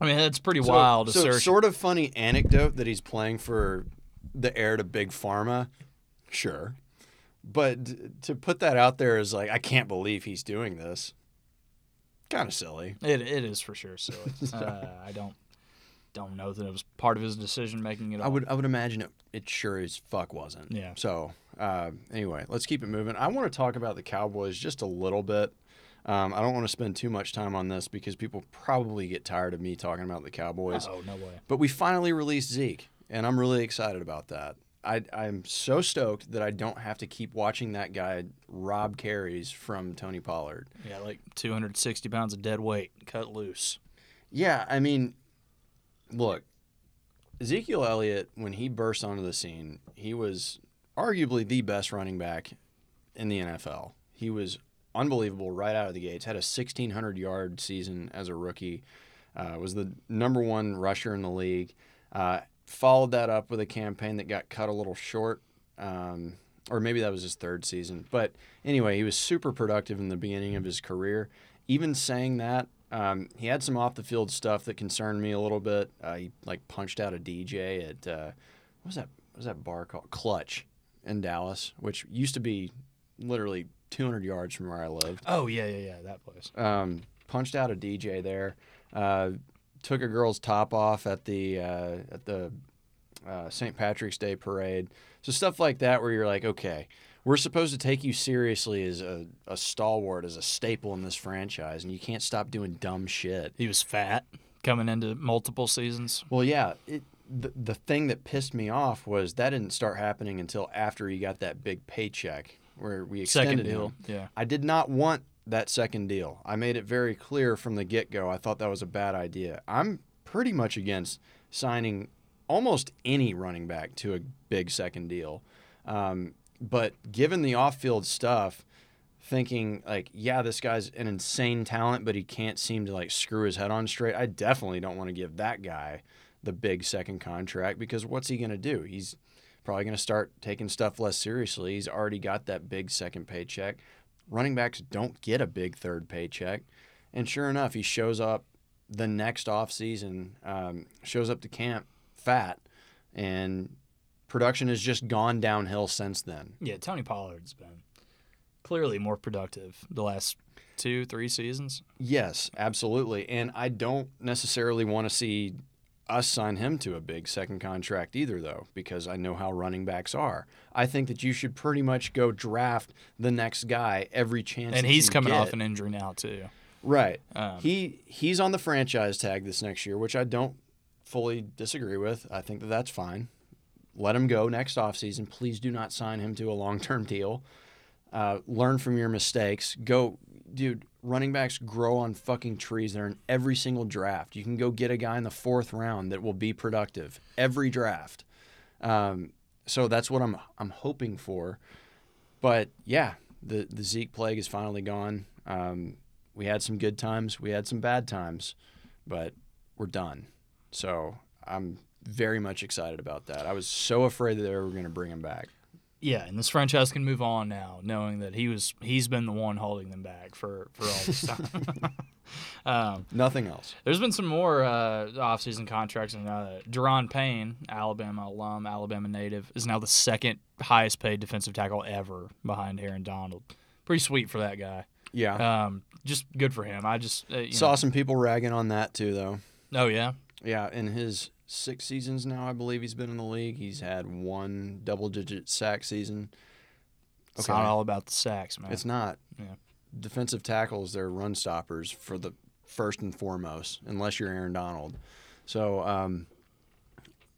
I mean, that's pretty So- wild So, assertion. sort of funny anecdote that he's playing for the heir to Big Pharma. Sure. But to put that out there is like, I can't believe he's doing this. Kind of silly. It it is for sure silly. uh, I don't don't know that it was part of his decision making at all. I would I would imagine it, it sure as fuck wasn't. Yeah. So uh, anyway, let's keep it moving. I want to talk about the Cowboys just a little bit. Um, I don't want to spend too much time on this because people probably get tired of me talking about the Cowboys. Oh no way. But we finally released Zeke, and I'm really excited about that. I, I'm so stoked that I don't have to keep watching that guy rob carries from Tony Pollard. Yeah, like 260 pounds of dead weight cut loose. Yeah, I mean, look, Ezekiel Elliott, when he burst onto the scene, he was arguably the best running back in the NFL. He was unbelievable right out of the gates. Had a 1,600 yard season as a rookie. Uh, was the number one rusher in the league. Uh, followed that up with a campaign that got cut a little short. Um, or maybe that was his third season. But anyway, he was super productive in the beginning of his career. Even saying that, um, he had some off the field stuff that concerned me a little bit. Uh, he like punched out a DJ at uh, what was that? What was that bar called? Clutch in Dallas, which used to be literally 200 yards from where I lived. Oh yeah, yeah, yeah, that place. Um, punched out a DJ there. Uh, took a girl's top off at the uh, at the uh, St. Patrick's Day parade. So stuff like that, where you're like, okay, we're supposed to take you seriously as a, a stalwart, as a staple in this franchise, and you can't stop doing dumb shit. He was fat coming into multiple seasons. Well, yeah. It, the, the thing that pissed me off was that didn't start happening until after he got that big paycheck where we extended Second deal. him. Yeah. I did not want that second deal. I made it very clear from the get go. I thought that was a bad idea. I'm pretty much against signing almost any running back to a big second deal. Um, but given the off field stuff, thinking like, yeah, this guy's an insane talent, but he can't seem to like screw his head on straight. I definitely don't want to give that guy the big second contract because what's he going to do? He's probably going to start taking stuff less seriously. He's already got that big second paycheck. Running backs don't get a big third paycheck. And sure enough, he shows up the next offseason, um, shows up to camp fat, and production has just gone downhill since then. Yeah, Tony Pollard's been clearly more productive the last two, three seasons. Yes, absolutely. And I don't necessarily want to see us sign him to a big second contract either, though, because I know how running backs are. I think that you should pretty much go draft the next guy every chance. And he's coming get. off an injury now too. right. Um, he he's on the franchise tag this next year, which I don't fully disagree with. I think that that's fine. Let him go next offseason. Please do not sign him to a long term deal. Uh, learn from your mistakes. Go, dude. Running backs grow on fucking trees. They're in every single draft. You can go get a guy in the fourth round that will be productive every draft. Um, so that's what I'm I'm hoping for. But yeah, the the Zeke plague is finally gone. Um, we had some good times, we had some bad times, but we're done. So I'm very much excited about that. I was so afraid that they were going to bring him back. Yeah, and this franchise can move on now, knowing that he was he's been the one holding them back for for all this time. um, Nothing else. there's been some more uh, offseason contracts, and uh, Daron Payne, Alabama alum, Alabama native, is now the second highest paid defensive tackle ever behind Aaron Donald. Pretty sweet for that guy. Yeah. Um, just good for him. I just uh, Saw know- some people ragging on that too, though. Oh yeah. Yeah, in his six seasons now, I believe he's been in the league. He's had one double-digit sack season. It's not all about the sacks, man. It's not. Yeah. Defensive tackles, they're run stoppers for the first and foremost, unless you're Aaron Donald. So, um,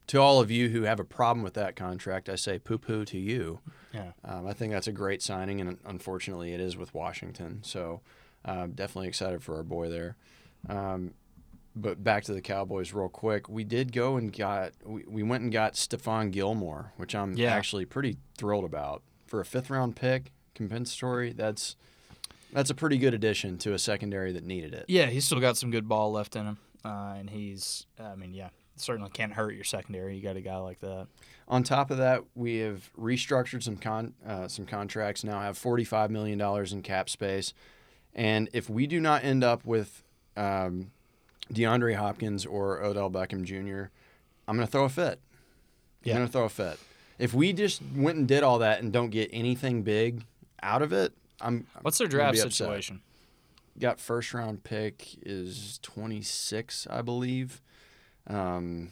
to all of you who have a problem with that contract, I say poo poo to you. Yeah. Um, I think that's a great signing, and unfortunately, it is with Washington. So, uh, definitely excited for our boy there. Um, but back to the Cowboys, real quick. We did go and got we, we went and got Stephon Gilmore, which I'm Yeah. actually pretty thrilled about for a fifth round pick, compensatory. That's that's a pretty good addition to a secondary that needed it. Yeah, he's still got some good ball left in him, uh, and he's. I mean, yeah, certainly can't hurt your secondary. You got a guy like that. On top of that, we have restructured some con uh, some contracts. Now have forty five million dollars in cap space, and if we do not end up with um, DeAndre Hopkins or Odell Beckham Jr., I'm going to throw a fit. Yeah. I'm going to throw a fit. If we just went and did all that and don't get anything big out of it, I'm What's their draft be upset. situation? got first round pick is 26 i believe um,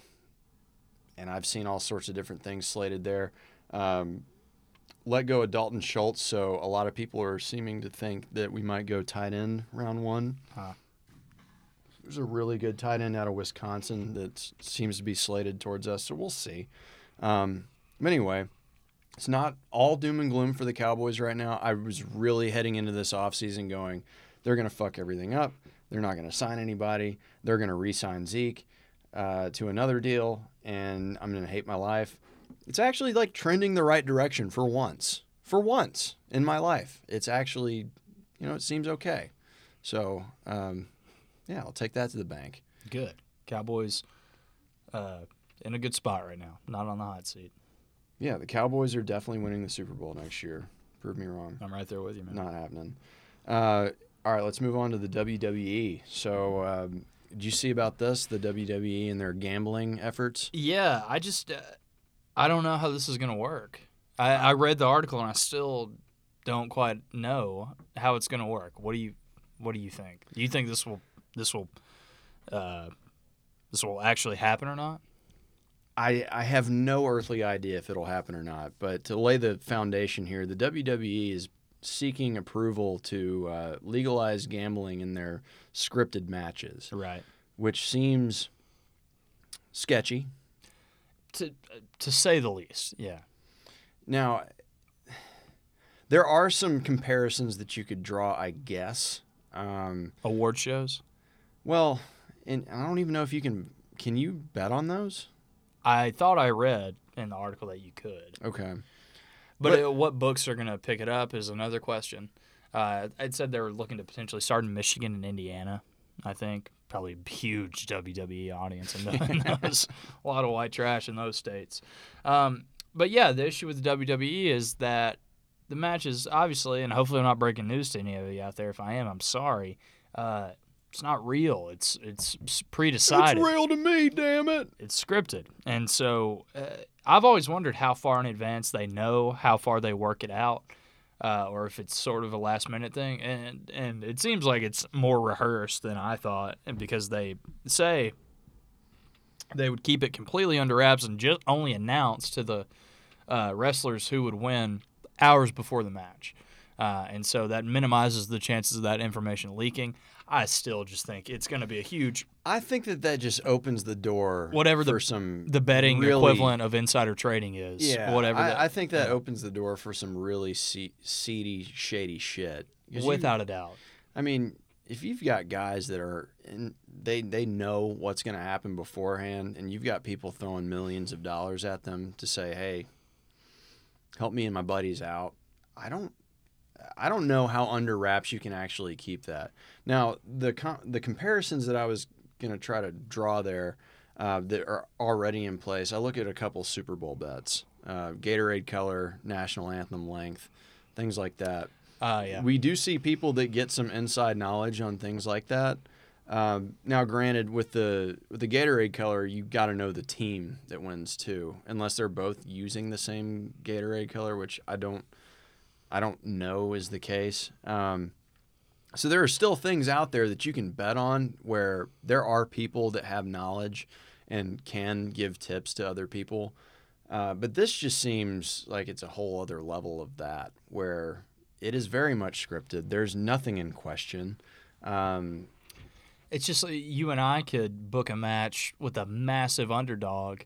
and i've seen all sorts of different things slated there um, let go of dalton schultz so a lot of people are seeming to think that we might go tight end round one Huh. There's a really good tight end out of wisconsin that seems to be slated towards us so we'll see um, anyway it's not all doom and gloom for the cowboys right now i was really heading into this offseason going they're going to fuck everything up. They're not going to sign anybody. They're going to re sign Zeke uh, to another deal, and I'm going to hate my life. It's actually like trending the right direction for once. For once in my life. It's actually, you know, it seems okay. So, um, yeah, I'll take that to the bank. Good. Cowboys uh, in a good spot right now. Not on the hot seat. Yeah, the Cowboys are definitely winning the Super Bowl next year. Prove me wrong. I'm right there with you, man. Not happening. Uh, all right, let's move on to the WWE. So, um, did you see about this, the WWE and their gambling efforts? Yeah, I just uh, I don't know how this is gonna work. I, I read the article and I still don't quite know how it's gonna work. What do you What do you think? Do you think this will this will uh, this will actually happen or not? I, I have no earthly idea if it'll happen or not, but to lay the foundation here, the WWE is seeking approval to uh, legalize gambling in their scripted matches, Right. which seems sketchy. To to say the least. Yeah. Now, there are some comparisons that you could draw, I guess. Um, Award shows. Well, and I don't even know if you can. Can you bet on those? I thought I read in the article that you could, Okay. but, But- uh, what books are going to pick it up is another question. Uh, it said they were looking to potentially start in Michigan and Indiana. I think probably a huge WWE audience in those, in those a lot of white trash in those states. Um, but yeah, the issue with the WWE is that the matches, obviously, and hopefully I'm not breaking news to any of you out there. If I am, I'm sorry. Uh, it's not real. It's it's pre-decided It's real to me, damn it. it's scripted. And so uh, I've always wondered how far in advance they know how far they work it out, uh, or if it's sort of a last minute thing. And and it seems like it's more rehearsed than I thought, and because they say they would keep it completely under wraps and just only announce to the uh, wrestlers who would win hours before the match. Uh, and so that minimizes the chances of that information leaking. I still just think it's going to be a huge I think that that just opens the door Whatever the- for some the betting really- equivalent of insider trading is. Yeah, whatever. I, that, I think that yeah. opens the door for some really se- seedy, shady shit. 'Cause you- without a doubt. I mean, if you've got guys that are in, they they know what's going to happen beforehand, and you've got people throwing millions of dollars at them to say, "Hey, help me and my buddies out." I don't. I don't know how under wraps you can actually keep that. Now, the com- the comparisons that I was going to try to draw there uh, that are already in place, I look at a couple Super Bowl bets, uh, Gatorade color, national anthem length, things like that. Uh, yeah. We do see people that get some inside knowledge on things like that. Um, now, granted, with the with the Gatorade color, you got to know the team that wins too, unless they're both using the same Gatorade color, which I don't I don't know is the case. Um, So there are still things out there that you can bet on where there are people that have knowledge and can give tips to other people. Uh, but this just seems like it's a whole other level of that where it is very much scripted. There's nothing in question. Um, It's just like you and I could book a match with a massive underdog,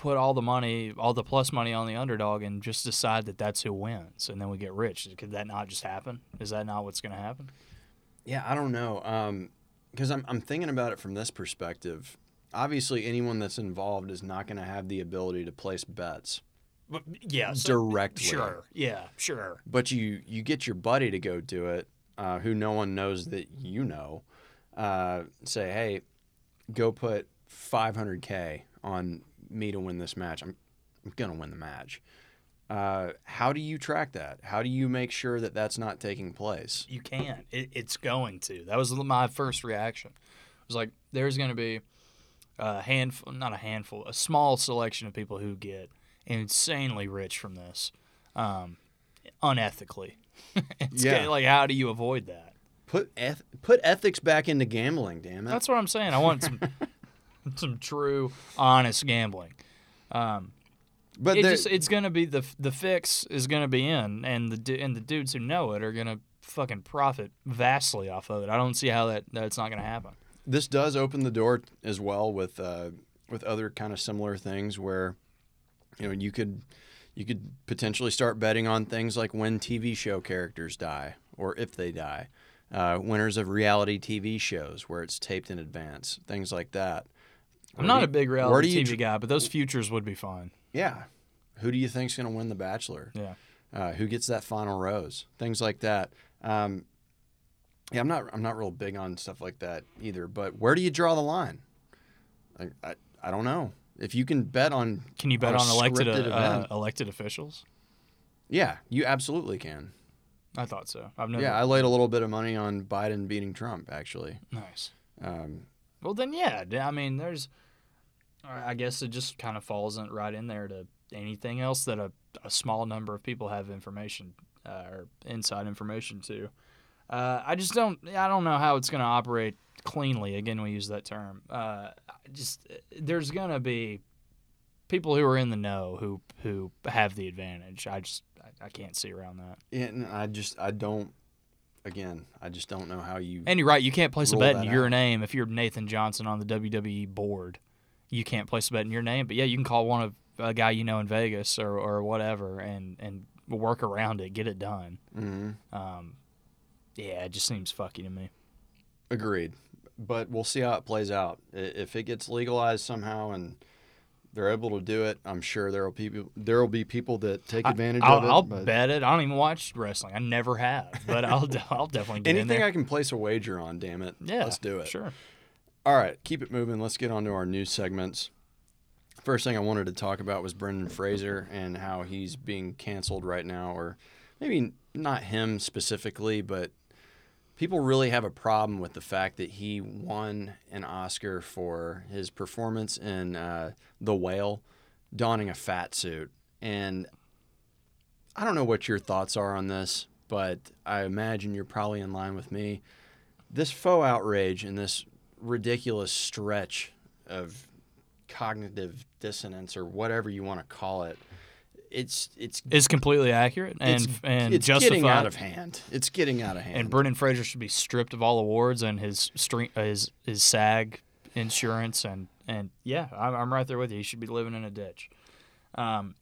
put all the money, all the plus money on the underdog, and just decide that that's who wins, and then we get rich. Could that not just happen? Is that not what's going to happen? Yeah, I don't know. Because I'm, I'm thinking about it from this perspective. Obviously, anyone that's involved is not going to have the ability to place bets, But, yeah, Directly. Sure. Yeah. Sure. but you you get your buddy to go do it, uh, who no one knows that you know. Uh, say, hey, go put 500k on me to win this match. I'm I'm gonna win the match. Uh, how do you track that? How do you make sure that that's not taking place? You can. It, it's going to. That was my first reaction. It was like there's going to be a handful, not a handful, a small selection of people who get insanely rich from this, um, unethically. it's Yeah. like how do you avoid that? Put eth- put ethics back into gambling, damn it. That's what I'm saying. I want some some true, honest gambling. Um, but it just, it's gonna be the the fix is gonna be in, and the and the dudes who know it are gonna fucking profit vastly off of it. I don't see how that that's not gonna happen. this does open the door as well with uh, with other kind of similar things where you know you could you could potentially start betting on things like when TV show characters die or if they die, uh, winners of reality TV shows where it's taped in advance, things like that. I'm not do a big you- reality you TV dr- guy, but those futures would be fun. Yeah, who do you think's going to win The Bachelor? Yeah. uh, who gets that final rose, things like that. Um, yeah, I'm not I'm not real big on stuff like that either. But where do you draw the line? I I, I don't know. If you can bet on, Can you bet a on elected uh, elected officials? yeah, you absolutely can. I thought so. I've never. Yeah, I laid a little bit of money on Biden beating Trump actually. nice. Um, Well, then, yeah. I mean, there's. I guess it just kind of falls in, right in there to anything else that a, a small number of people have information uh, or inside information to. Uh, I just don't. I don't know how it's going to operate cleanly. Again, we use that term. Uh, just there's going to be people who are in the know who who have the advantage. I just I, I can't see around that. and I just I don't. Again, I just don't know how you. And you're right. You can't place a bet in your out. name if you're Nathan Johnson on the WWE board. You can't place a bet in your name, but yeah, you can call one of a guy you know in Vegas or, or whatever, and and work around it, get it done. Mhm. Um, yeah, it just seems fucky to me. Agreed. But we'll see how it plays out. If it gets legalized somehow and they're able to do it, I'm sure there will people there will be people that take advantage I'll, of it. I'll but bet it. I don't even watch wrestling. I never have, but I'll I'll definitely get in anything. I can place a wager on, damn it. yeah, Let's do it. Sure. All right, keep it moving. Let's get on to our news segments. First thing I wanted to talk about was Brendan Fraser and how he's being canceled right now, or maybe not him specifically, but people really have a problem with the fact that he won an Oscar for his performance in uh, The Whale, donning a fat suit. And I don't know what your thoughts are on this, but I imagine you're probably in line with me. This faux outrage and this ridiculous stretch of cognitive dissonance or whatever you want to call it, it's it's Is completely accurate and it's, and it's justified. getting out of hand. It's getting out of hand. And Brendan Fraser should be stripped of all awards and his stream, uh, his his SAG insurance and and yeah, I'm, I'm right there with you. He should be living in a ditch. Um,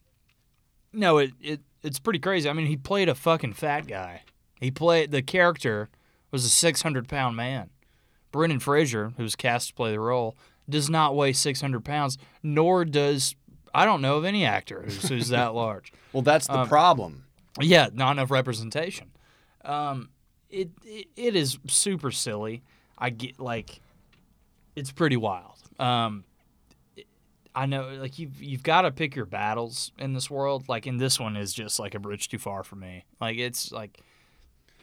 no, it, it it's pretty crazy. I mean, he played a fucking fat guy. He played the character was a 600 pound man. Brendan Fraser, who's cast to play the role, does not weigh 600 pounds, nor does I don't know of any actor who's, who's that large. well, that's the um, problem. Yeah, not enough representation. Um, it, it it is super silly. I get like, it's pretty wild. Um, I know like you've you've got to pick your battles in this world. Like, in this one is just like a bridge too far for me. Like, it's like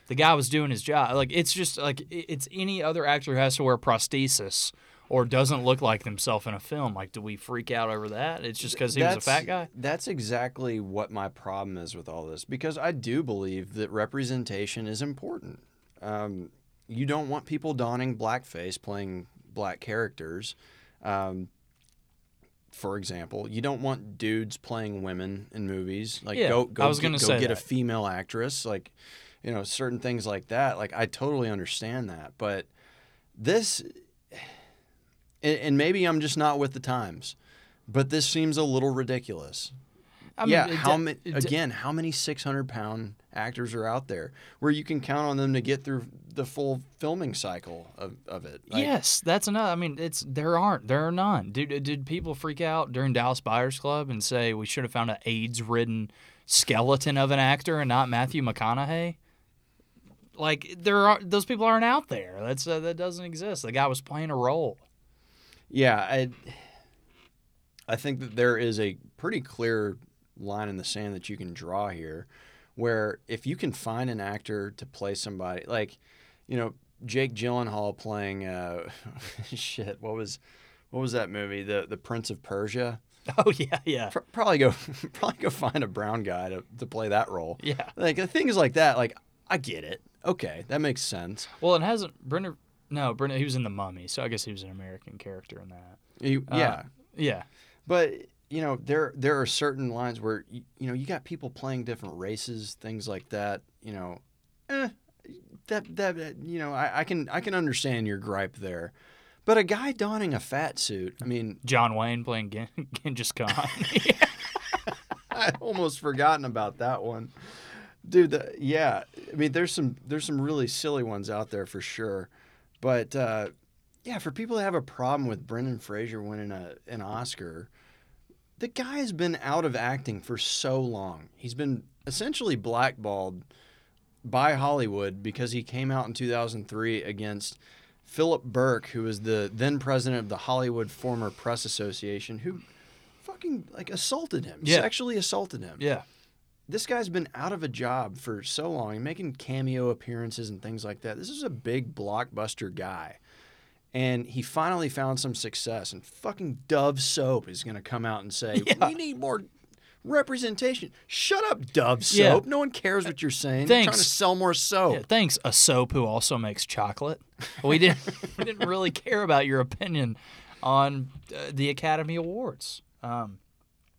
the guy was doing his job. Like, it's just like it's any other actor who has to wear prosthesis or doesn't look like themselves in a film. Like, do we freak out over that? It's just because he was a fat guy. That's exactly what my problem is with all this because I do believe that representation is important. Um, you don't want people donning blackface playing black characters. Um, for example, you don't want dudes playing women in movies. Like Yeah, go I go was get, gonna go say get a female actress. Like you know certain things like that. Like I totally understand that, but this and, and maybe I'm just not with the times, but this seems a little ridiculous. I mean, yeah, how many again? How many 600 pound actors are out there where you can count on them to get through the full filming cycle of, of it? Like, yes, that's another. I mean, it's there aren't there are none. Did did people freak out during Dallas Buyers Club and say we should have found an AIDS-ridden skeleton of an actor and not Matthew McConaughey? Like there are those people aren't out there. That's uh, that doesn't exist. The guy was playing a role. Yeah, I, I think that there is a pretty clear line in the sand that you can draw here, where if you can find an actor to play somebody like, you know, Jake Gyllenhaal playing, uh, shit, what was, what was that movie? The The Prince of Persia. Oh yeah, yeah, Pr- Probably go, probably go find a brown guy to, to play that role. yeah. Like things like that. Like I get it. Okay, that makes sense. Well, it hasn't. Brendan. No, Brendan. He was in the Mummy, so I guess he was an American character in that. You, Uh, yeah, Yeah, But you know, there there are certain lines where you, you know you got people playing different races, things like that. You know, eh, that that that, you know I, I can I can understand your gripe there, but a guy donning a fat suit, I mean, John Wayne playing Gen- Genghis Khan. I almost forgotten about that one, dude. The, yeah, I mean, there's some there's some really silly ones out there for sure, but uh, yeah, for people to have a problem with Brendan Fraser winning a an Oscar, the guy has been out of acting for so long. He's been essentially blackballed by Hollywood because he came out in 2003 against Philip Berk, who was the then president of the Hollywood Foreign Press Association, who fucking like assaulted him, Yeah. sexually assaulted him. yeah, This guy's been out of a job for so long and making cameo appearances and things like that. This is a big blockbuster guy. And he finally found some success. And fucking Dove Soap is going to come out and say, Yeah. We need more representation. Shut up, Dove Yeah. Soap. No one cares what you're saying. You're trying to Thanks. sell more soap. Yeah, thanks, a soap who also makes chocolate. We didn't we didn't really care about your opinion on uh, the Academy Awards. Um,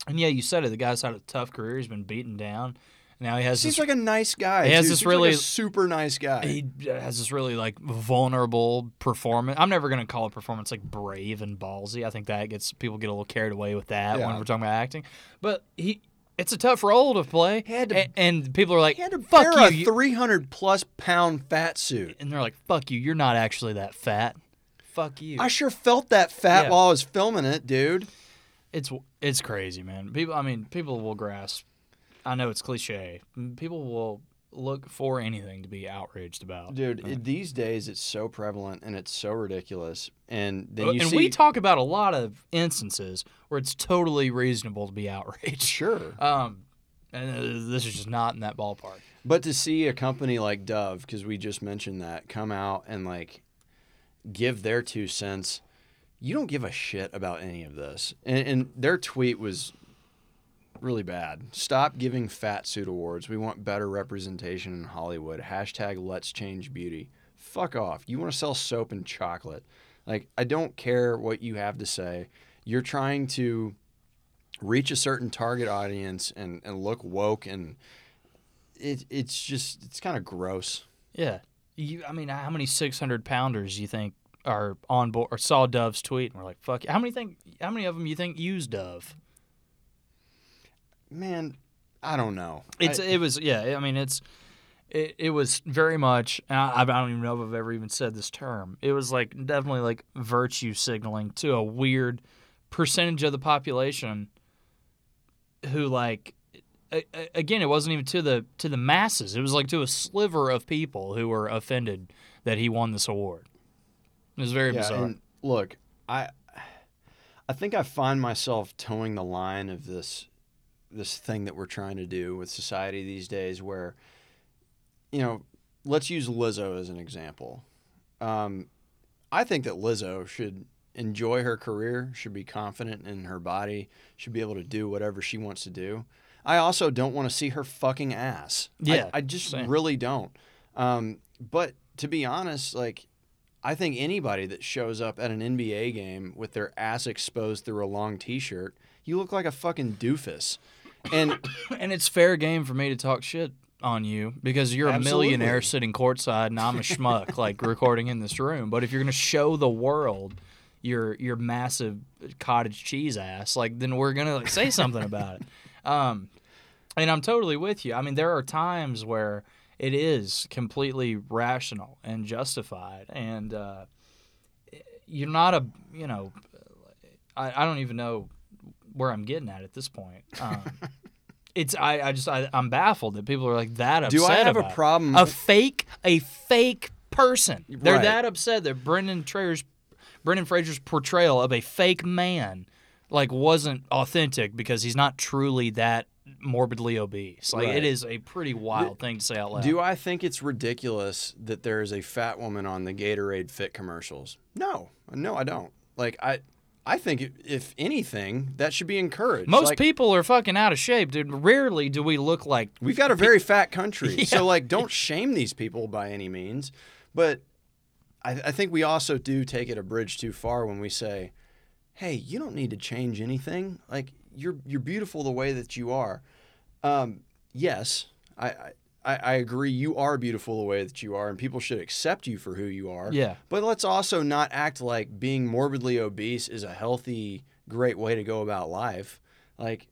and yeah, you said it. The guy's had a tough career. He's been beaten down. Now he has Seems this. like a nice guy. He has too. this Seems like a really- super nice guy. he uh, has this really like vulnerable performance. I'm never gonna call a performance like brave and ballsy. I think that gets people get a little carried away with that when we're talking about acting. But he, it's a tough role to play. He had to- A- and people are like, he had to "Fuck wear you," a 300 plus pound fat suit. and they're like, "Fuck you! You're not actually that fat. Fuck you." I sure felt that fat Yeah. while I was filming it, dude. It's it's crazy, man. People, I mean, people will grasp. I know it's cliche. People will look for anything to be outraged about. Dude, it, these days it's so prevalent and it's so ridiculous. And then you and see, we talk about a lot of instances where it's totally reasonable to be outraged. sure, Um, and uh, this is just not in that ballpark. but to see a company like Dove, because we just mentioned that, come out and like give their two cents, you don't give a shit about any of this. And, and their tweet was really bad. Stop giving fat suit awards. We want better representation in Hollywood. Hashtag Let's Change Beauty. Fuck off. You want to sell soap and chocolate. Like, I don't care what you have to say. You're trying to reach a certain target audience and, and look woke and it, it's just it's kind of gross. Yeah. You, I mean, how many 600 pounders do you think are on board or saw Dove's tweet and we're like, fuck, how many think, how many of them you think use Dove? Man, I don't know. It's I- it was yeah. I mean it's it, it was very much. I, I don't even know if I've ever even said this term. It was like definitely like virtue signaling to a weird percentage of the population who like again it wasn't even to the to the masses. It was like to a sliver of people who were offended that he won this award. It was very yeah, bizarre. look, I I think I find myself toeing the line of this this thing that we're trying to do with society these days where you know, let's use Lizzo as an example. Um, I think that Lizzo should enjoy her career, should be confident in her body, should be able to do whatever she wants to do. I also don't want to see her fucking ass. I- Yeah, I, just same. really don't. Um, but to be honest, like I think anybody that shows up at an NBA game with their ass exposed through a long T-shirt, you look like a fucking doofus. And And it's fair game for me to talk shit on you because you're Absolutely. a millionaire sitting courtside and I'm a schmuck like recording in this room. But if you're gonna show the world your your massive cottage cheese ass, like then we're gonna like, say something about it. Um, and I'm totally with you. I mean, there are times where it is completely rational and justified, and uh, you're not a you know, I, I don't even know where I'm getting at at this point. Um, it's I, I just I, I'm baffled that people are like that upset. do I have a about it. problem? A fake a fake person. They're that upset that Brendan Traer's Brendan Fraser's portrayal of a fake man like wasn't authentic because he's not truly that morbidly obese. Like Right. it is a pretty wild thing to say out loud. Do I think it's ridiculous that there is a fat woman on the Gatorade Fit commercials? No, no, I don't. Like I, I think if- if anything, that should be encouraged. Most Like, people are fucking out of shape, dude. Rarely do we look like We've got a very fat country, Yeah. so like, don't shame these people by any means. But I, I think we also do take it a bridge too far when we say, "Hey, you don't need to change anything. Like, you're you're beautiful the way that you are." Um, yes, I, I I agree. You are beautiful the way that you are, and people should accept you for who you are. Yeah. But let's also not act like being morbidly obese is a healthy, great way to go about life. Like,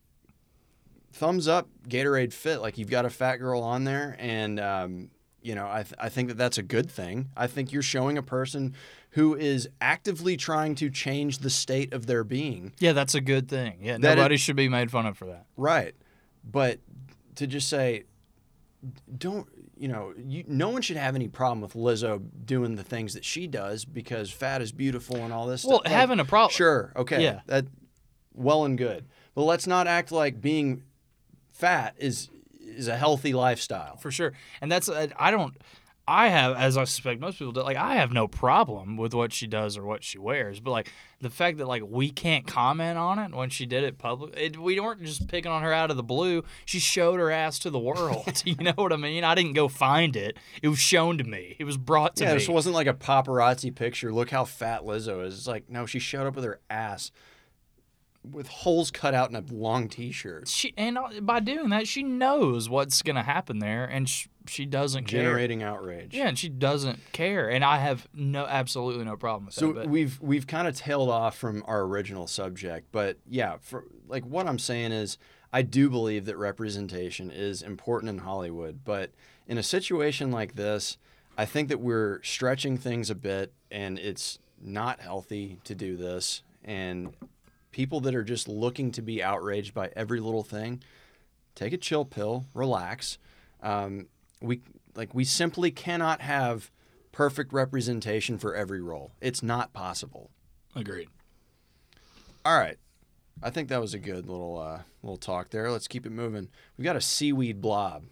thumbs up, Gatorade Fit. Like, you've got a fat girl on there, and, um, you know, I, th- I think that that's a good thing. I think you're showing a person who is actively trying to change the state of their being. Yeah, that's a good thing. Yeah, That nobody should be made fun of for that. Right. But to just say, don't, you know, you, no one should have any problem with Lizzo doing the things that she does because fat is beautiful and all this Well, stuff. Like, having a problem. Sure. Okay. Yeah. That well and good. But let's not act like being fat is is a healthy lifestyle. for sure. And that's I don't. I have, as I suspect most people do, like I have no problem with what she does or what she wears, but like the fact that like we can't comment on it when she did it public, it, we weren't just picking on her out of the blue. She showed her ass to the world. you know what I mean? I didn't go find it; it was shown to me. It was brought to Yeah, me. Yeah, this wasn't like a paparazzi picture. Look how fat Lizzo is. It's like no, she showed up with her ass with holes cut out in a long T-shirt, she and uh, by doing that, she knows what's gonna happen there, and sh- she doesn't care. generating outrage. Yeah, and she doesn't care, and I have no absolutely no problem with So that. So we've we've kind of tailed off from our original subject, but yeah, for like what I'm saying is I do believe that representation is important in Hollywood, but in a situation like this, I think that we're stretching things a bit and it's not healthy to do this and people that are just looking to be outraged by every little thing, take a chill pill, relax. Um, we like we simply cannot have perfect representation for every role. It's not possible. agreed. All right. I think that was a good little uh, little talk there. Let's keep it moving. We got a seaweed blob.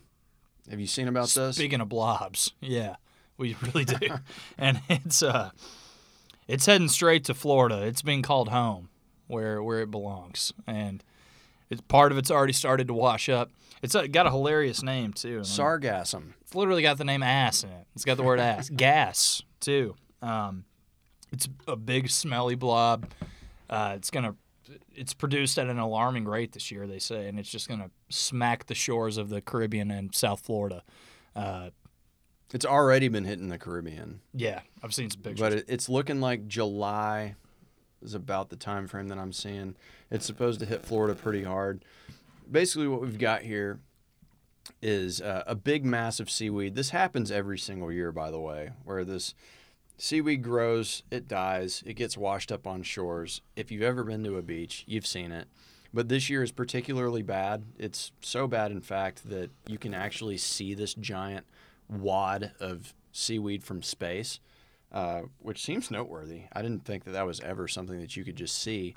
Have you seen about this? Speaking of blobs, yeah, we really do, and it's uh, it's heading straight to Florida. It's being called home, where where it belongs, and it's part of it's already started to wash up. It's uh, got a hilarious name too. Sargassum. It's literally got the name ass in it. It's got the word ass, gas too. Um, it's a big smelly blob. Uh, it's gonna. It's produced at an alarming rate this year, they say, and it's just gonna smack the shores of the Caribbean and South Florida. Uh, It's already been hitting the Caribbean, yeah, I've seen some pictures. but it, it's looking like July is about the time frame that I'm seeing. It's supposed to hit Florida pretty hard. Basically, what we've got here is uh, a big mass of seaweed. This happens every single year, by the way, where this seaweed grows, it dies, it gets washed up on shores. If you've ever been to a beach, you've seen it. But this year is particularly bad. It's so bad, in fact, that you can actually see this giant wad of seaweed from space, uh, which seems noteworthy. I didn't think that that was ever something that you could just see.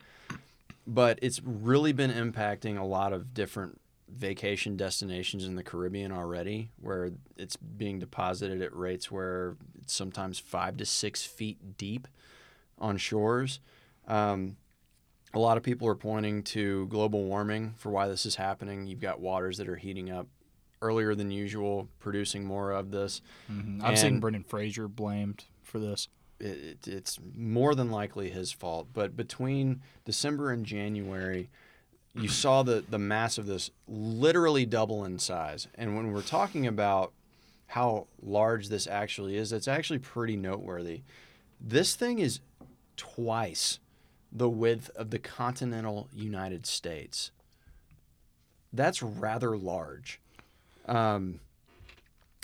But it's really been impacting a lot of different vacation destinations in the Caribbean already, where it's being deposited at rates where it's sometimes five to six feet deep on shores. Um, a lot of people are pointing to global warming for why this is happening. You've got waters that are heating up earlier than usual, producing more of this. Mhm. I've seen Brendan Fraser blamed for this. It, it, it's more than likely his fault. But between December and January, you saw the the mass of this literally double in size. And when we're talking about how large this actually is, it's actually pretty noteworthy. This thing is twice the width of the continental United States. That's rather large. Um,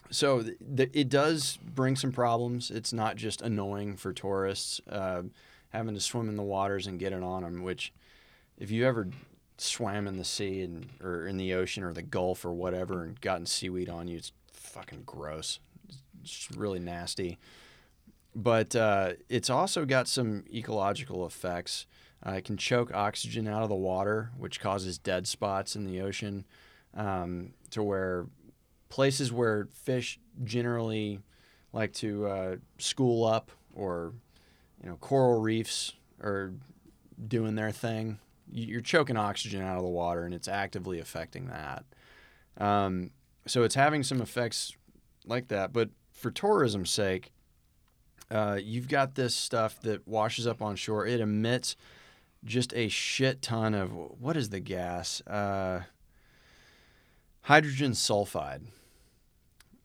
so th- th- it does bring some problems. It's not just annoying for tourists uh, having to swim in the waters and get it on them. Which, if you ever swam in the sea and or in the ocean or the Gulf or whatever and gotten seaweed on you, it's fucking gross. It's really nasty. But uh, it's also got some ecological effects. Uh, it can choke oxygen out of the water, which causes dead spots in the ocean, um, to where places where fish generally like to uh, school up or you know coral reefs are doing their thing you- you're choking oxygen out of the water and it's actively affecting that. Um, so it's having some effects like that but for tourism's sake uh, you've got this stuff that washes up on shore. It emits just a shit ton of what is the gas? Uh, hydrogen sulfide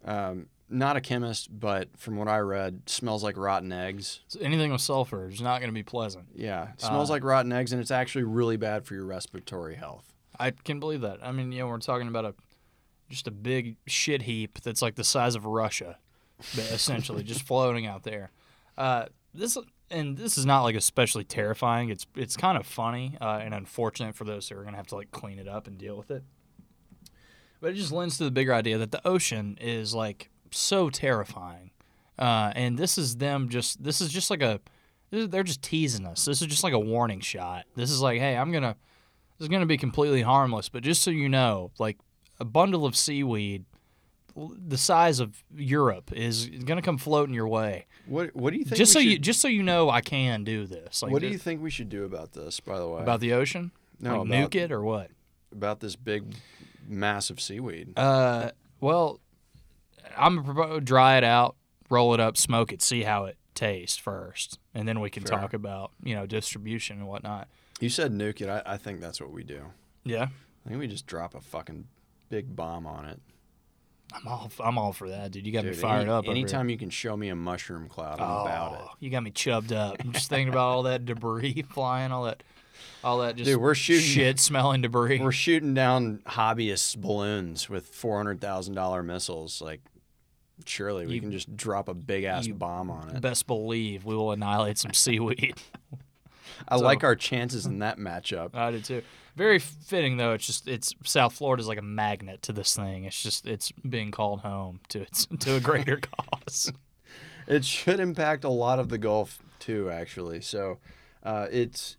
um, not a chemist, but from what I read, smells like rotten eggs. So anything with sulfur is not going to be pleasant. Yeah, smells Uh, like rotten eggs, and it's actually really bad for your respiratory health. I can believe that. I mean, you know, we're talking about a just a big shit heap that's like the size of Russia, essentially just floating out there. Uh, this and this is not like especially terrifying. It's it's kind of funny uh, and unfortunate for those who are gonna have to like clean it up and deal with it. But it just lends to the bigger idea that the ocean is like so terrifying, uh, and this is them just this is just like a they're just teasing us. This is just like a warning shot. This is like, hey, I'm gonna this is going to be completely harmless, but just so you know, like a bundle of seaweed the size of Europe is going to come floating your way. What What do you think? Just so we you just so you know I can do this. Like what do you think we should do about this? By the way, about the ocean? no like about, nuke it or what? about this big, massive seaweed. Uh well, I'm gonna dry it out, roll it up, smoke it, see how it tastes first, and then we can Fair. talk about, you know, distribution and whatnot. You said nuke it. I, I think that's what we do. Yeah. I think we just drop a fucking big bomb on it. I'm all I'm all for that, dude. You got me fired any- up. Anytime you can show me a mushroom cloud, I'm about it. Oh, You got me chubbed up. I'm just thinking about all that debris flying, all that, all that just Dude, we're shooting- shit smelling debris. We're shooting down hobbyist balloons with four hundred thousand dollar missiles. Like, surely we You- can just drop a big ass bomb on it. Best believe we will annihilate some seaweed. I so- like our chances in that matchup. I do too. Very fitting though. It's just it's South Florida's like a magnet to this thing. It's just it's being called home to its to a greater cause. It should impact a lot of the Gulf too, actually. So, uh, it's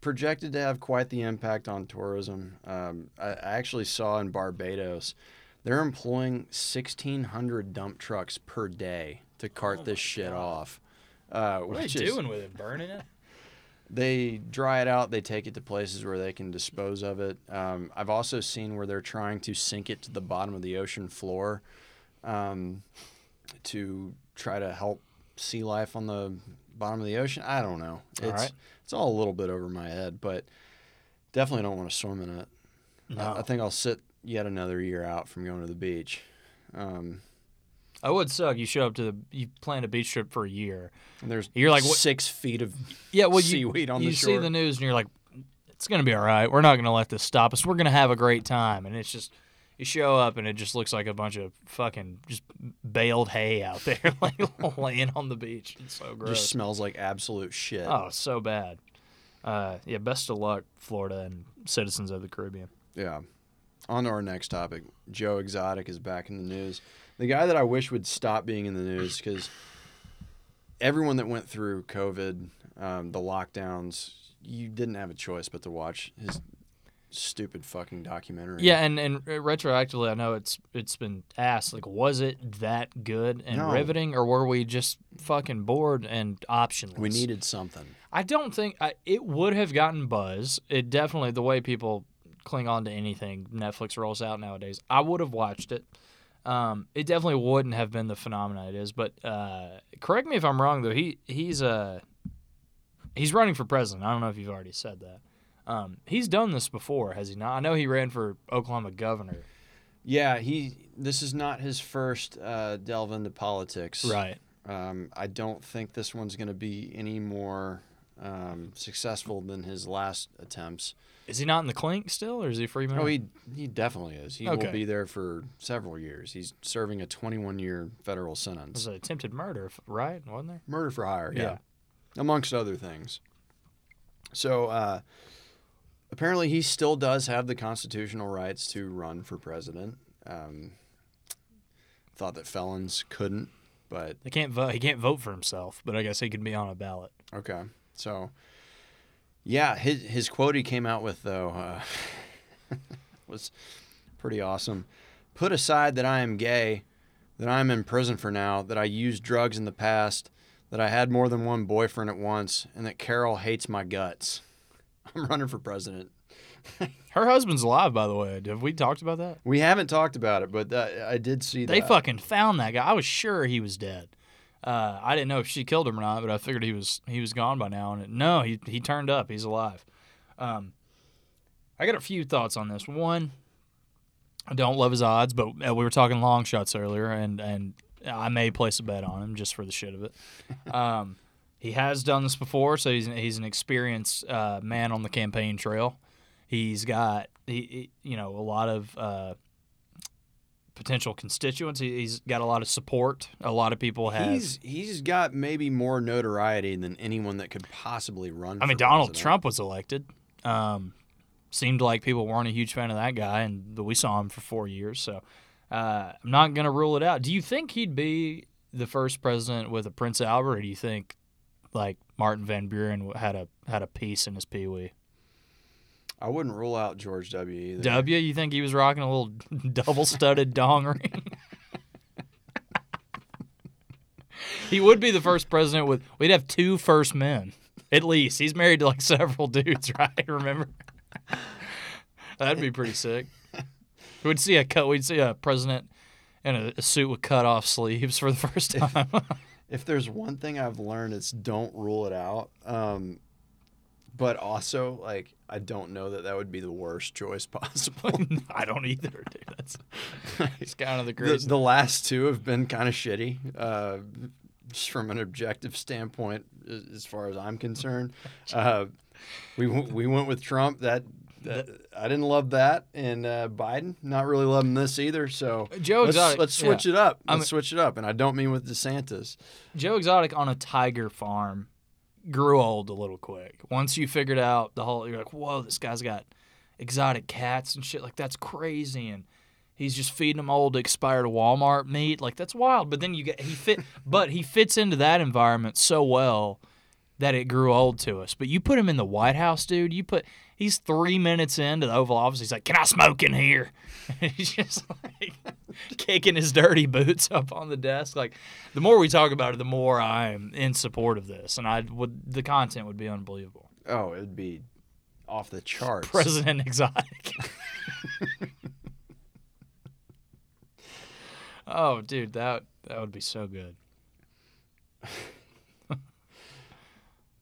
projected to have quite the impact on tourism. Um, I, actually saw in Barbados, they're employing sixteen hundred dump trucks per day to cart Oh this shit God. off. Uh, What are which they is- doing with it? Burning it? They dry it out. They take it to places where they can dispose of it. Um, I've also seen where they're trying to sink it to the bottom of the ocean floor um, to try to help sea life on the bottom of the ocean. I don't know. It's All right. it's all a little bit over my head, but definitely don't want to swim in it. I- I, think I'll sit yet another year out from going to the beach. Um, I would suck. You show up to the you plan a beach trip for a year. and there's You're like, what- six feet of Yeah, well, you, seaweed on you the see the news and you're like, it's gonna be all right. We're not gonna let this stop us. We're gonna have a great time. And it's just you show up and it just looks like a bunch of fucking just baled hay out there, like laying on the beach. It's so gross. just smells like absolute shit. oh, so bad. Uh, yeah, best of luck, Florida and citizens of the Caribbean. Yeah. On to our next topic. Joe Exotic is back in the news. The guy that I wish would stop being in the news because everyone that went through COVID, um, the lockdowns, you didn't have a choice but to watch his stupid fucking documentary. Yeah, and and retroactively, I know it's it's been asked like, was it that good and No. riveting, or were we just fucking bored and optionless? We needed something. I don't think I, it would have gotten buzz. It definitely the way people cling on to anything Netflix rolls out nowadays. I would have watched it. Um, it definitely wouldn't have been the phenomenon it is. But uh, correct me if I'm wrong though. He he's uh he's running for president. I don't know if you've already said that. Um, he's done this before, has he not? I know he ran for Oklahoma governor. Yeah, he. This is not his first uh, delve into politics. Right. Um, I don't think this one's going to be any more um, successful than his last attempts. Is he not in the clink still, or is he free man? Oh, he he definitely is. He Okay. will be there for several years. He's serving a 21 year federal it sentence. was attempted murder, right? Wasn't there? Murder for hire, yeah. Yeah. Amongst other things. So uh, apparently, he still does have the constitutional rights to run for president. Um, thought that felons couldn't, but They can't vote. He can't vote for himself, but I guess he could be on a ballot. okay. So, yeah, his, his quote he came out with, though, uh, was pretty awesome. Put aside that I am gay, that I am in prison for now, that I used drugs in the past, that I had more than one boyfriend at once, and that Carole hates my guts. I'm running for president. Her husband's alive, by the way. Have we talked about that? We haven't talked about it, but that, I did see that They that. fucking found that guy. I was sure he was dead. Uh, I didn't know if she killed him or not, but I figured he was he was gone by now. And it, no, he he turned up. He's alive. Um, I got a few thoughts on this. One, I don't love his odds, but uh, we were talking long shots earlier, and and I may place a bet on him just for the shit of it. Um, he has done this before, so he's he's an experienced uh, man on the campaign trail. He's got he, he you know a lot of uh, potential constituents. He, he's got a lot of support. A lot of people have. He's he's got maybe more notoriety than anyone that could possibly run. I mean, Donald president. Trump was elected. Um, seemed like people weren't a huge fan of that guy, and we saw him for four years. So uh, I'm not going to rule it out. Do you think he'd be the first president with a Prince Albert, or do you think like Martin Van Buren had a had a piece in his pee wee? I wouldn't rule out George W. either. W, you think he was rocking a little double studded dong ring? he would be the first president with. We'd have two first men at least. He's married to like several dudes, right? Remember? That'd be pretty sick. We'd see a cut. We'd see a president in a, a suit with cut off sleeves for the first time. if there's one thing I've learned, it's don't rule it out. Um, but also, like, I don't know that that would be the worst choice possible. I don't either, dude. That's, that's kind of the the, crazy. the last two have been kind of shitty, uh, just from an objective standpoint, as far as I'm concerned. Uh, we we went with Trump. That, that I didn't love that, and uh, Biden not really loving this either. So Joe let's, Exotic. let's switch it up. Let's I'm- switch it up, and I don't mean with DeSantis. Joe Exotic on a tiger farm grew old a little quick. Once you figured out the whole, you're like, whoa, this guy's got exotic cats and shit. Like that's crazy, and he's just feeding them old expired Walmart meat. Like that's wild. But then you get he fit, but he fits into that environment so well that it grew old to us. But you put him in the White House, dude. You put he's three minutes into the Oval Office. He's like, "Can I smoke in here?" he's just like kicking his dirty boots up on the desk. Like the more we talk about it, the more I'm in support of this, and I would the content would be unbelievable. Oh, it'd be off the charts. President Exotic. oh, dude, that that would be so good.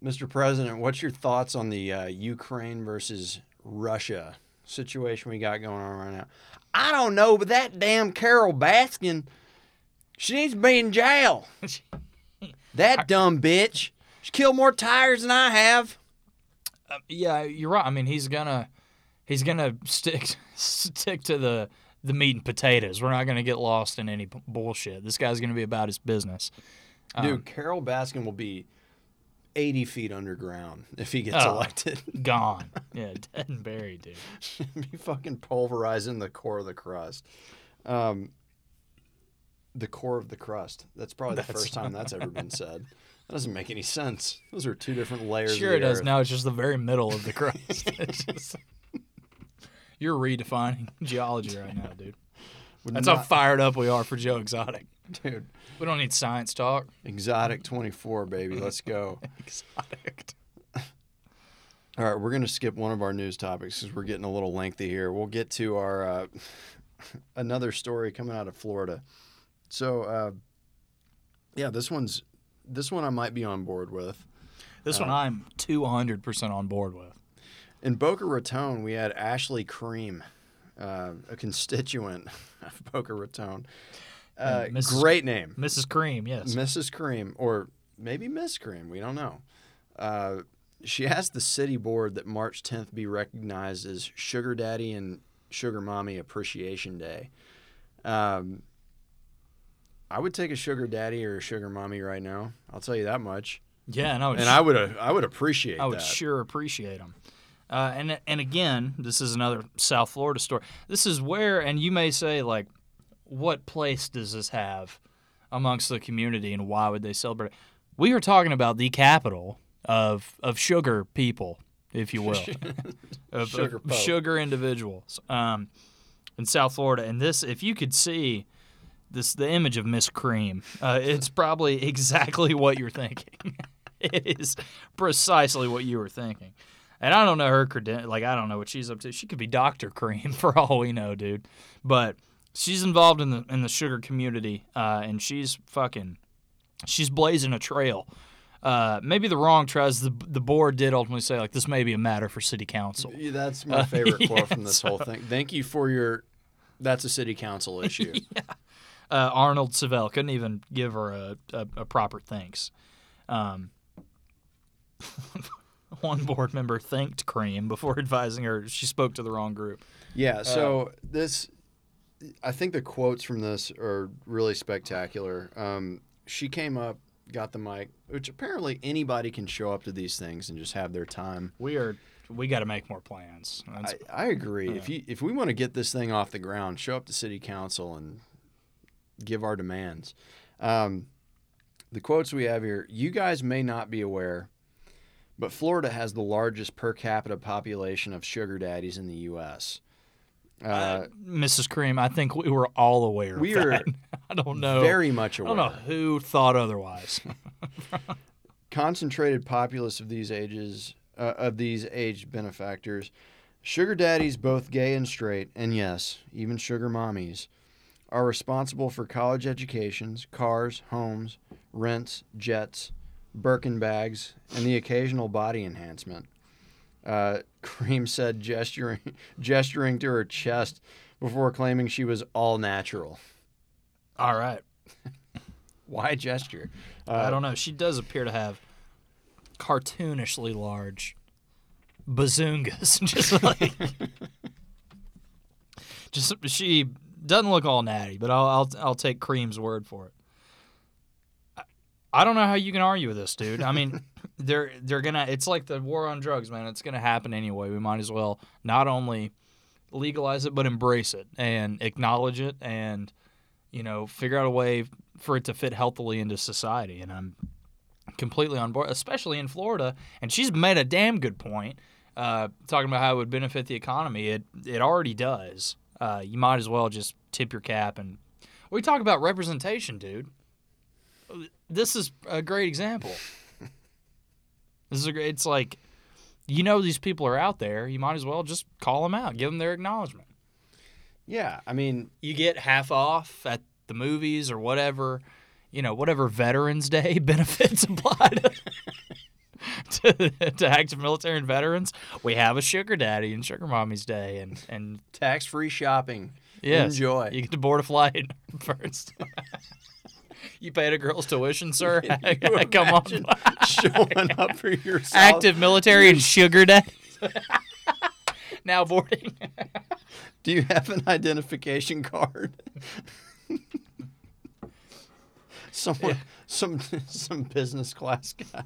Mr. President, what's your thoughts on the uh, Ukraine versus Russia situation we got going on right now? I don't know, but that damn Carole Baskin, she needs to be in jail. That dumb bitch. She killed more tires than I have. Uh, yeah, you're right. I mean, he's gonna he's gonna stick stick to the the meat and potatoes. We're not gonna get lost in any b- bullshit. This guy's gonna be about his business. Dude, Um, Carole Baskin will be 80 feet underground if he gets Oh. elected. Gone. Yeah, dead and buried, dude. be fucking pulverizing the core of the crust. Um, the core of the crust. That's probably the That's- first time that's ever been said. That doesn't make any sense. Those are two different layers. Sure, it does. earth. Now it's just the very middle of the crust. Just- you're redefining geology right now, dude. Would That's how fired up we are for Joe Exotic. Dude. We don't need science talk. Exotic 24, baby. Let's go. Exotic. All right, we're going to skip one of our news topics because we're getting a little lengthy here. We'll get to our uh, another story coming out of Florida. So, uh, yeah, this one's this one I might be on board with. This one Uh, I'm 200% on board with. In Boca Raton, we had Ashley Cream, uh, a constituent of Boca Raton. Uh, Mrs. great name, Mrs. Cream, yes. Mrs. Cream, or maybe Miss Cream. We don't know. Uh, she asked the city board that March 10th be recognized as Sugar Daddy and Sugar Mommy Appreciation Day. Um, I would take a Sugar Daddy or a Sugar Mommy right now. I'll tell you that much. yeah, and I would, And I would, uh, I would appreciate I would that. sure appreciate them. Uh, and and again, this is another South Florida story. This is where, and you may say, like, what place does this have amongst the community, and why would they celebrate? it? We are talking about the capital of of sugar people, if you will, of, Sugar of sugar individuals um, in South Florida. And this, if you could see this, the image of Miss Cream, uh, it's probably exactly what you're thinking. it is precisely what you were thinking. And I don't know her creden like I don't know what she's up to. She could be Doctor Cream for all we know, dude. But she's involved in the in the sugar community, uh, and she's fucking, she's blazing a trail. Uh, maybe the wrong trails. The the board did ultimately say like this may be a matter for city council. Yeah, That's my Uh, favorite quote yeah, from this whole thing. Thank you for your. That's a city council issue. uh, Arnold Savell couldn't even give her a, a, a proper thanks. Um, one board member thanked Cream before advising her she spoke to the wrong group. Yeah. So this, I think the quotes from this are really spectacular. Um, she came up, got the mic, which apparently anybody can show up to these things and just have their time. We are we got to make more plans. I, I agree. If you if we want to get this thing off the ground, show up to city council and give our demands. Um, the quotes we have here: "You guys may not be aware, but Florida has the largest per capita population of sugar daddies in the U.S." Uh, uh, Mrs. Cream, I think we were all aware We of are. I don't know. very much aware. I don't know who thought otherwise. Concentrated populace of these ages uh, of these aged benefactors, sugar daddies, both gay and straight, and yes, even sugar mommies, are responsible for college educations, cars, homes, rents, jets, Birkin bags, and the occasional body enhancement. Uh, Cream said, gesturing, gesturing to her chest before claiming she was all natural. all right. Why gesture? Uh, I don't know. She does appear to have cartoonishly large bazoongas. Just like, just she doesn't look all natty, but I'll I'll, I'll take Cream's word for it. I, don't know how you can argue with this, dude. I mean, they're they're gonna. It's like the war on drugs, man. It's gonna happen anyway. We might as well not only legalize it, but embrace it and acknowledge it, and you know, figure out a way for it to fit healthily into society. And I'm completely on board, especially in Florida. And she's made a damn good point, uh, talking about how it would benefit the economy. It it already does. Uh, you might as well just tip your cap. And we talk about representation, dude. This is a great example. This is a great. It's like, you know, these people are out there. You might as well just call them out, give them their acknowledgement Yeah, I mean, you get half off at the movies or whatever, you know, whatever Veterans Day benefits apply to, to, to active military and veterans. We have a sugar daddy and sugar mommy's day, and and tax-free shopping. yes, Enjoy. You get to board a flight first. You paid a girl's tuition, sir. Come on, showing up for your South- active military and sugar daddy. now boarding. Do you have an identification card? Someone, some, some business class guy,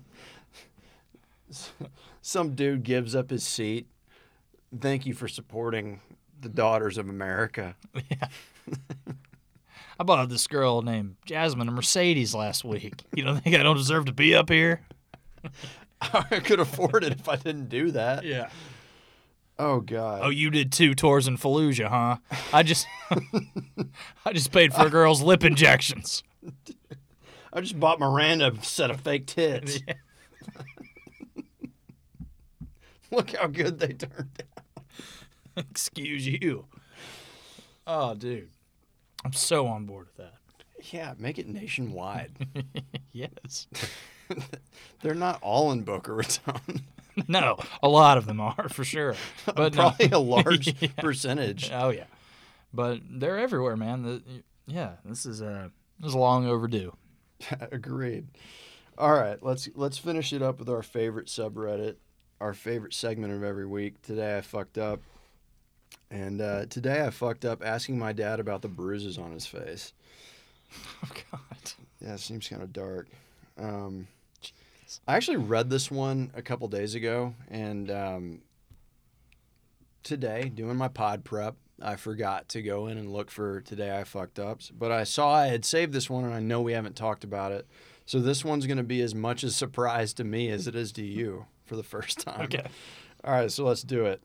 some dude gives up his seat. Thank you for supporting the Daughters of America. I bought this girl named Jasmine a Mercedes last week. You don't think I don't deserve to be up here? I could afford it if I didn't do that. Yeah. Oh God. Oh, you did two tours in Fallujah, huh? I just, I just paid for a girl's lip injections. I just bought Miranda a set of fake tits. Look how good they turned out. Excuse you. Oh, dude. I'm so on board with that. Yeah, make it nationwide. yes. They're not all in Boca Raton. No, a lot of them are for sure. But no. Probably a large Yeah. percentage. Oh yeah, but they're everywhere, man. The, yeah, this is a this is long overdue. Agreed. All right, let's let's finish it up with our favorite subreddit, our favorite segment of every week. Today I fucked up, and uh, today I fucked up asking my dad about the bruises on his face. Oh God. Yeah, it seems kind of dark. Um, I actually read this one a couple days ago, and um, today, doing my pod prep, I forgot to go in and look for today I fucked up. But I saw I had saved this one, and I know we haven't talked about it. So this one's going to be as much a surprise to me as it is to you for the first time. Okay. All right, so let's do it.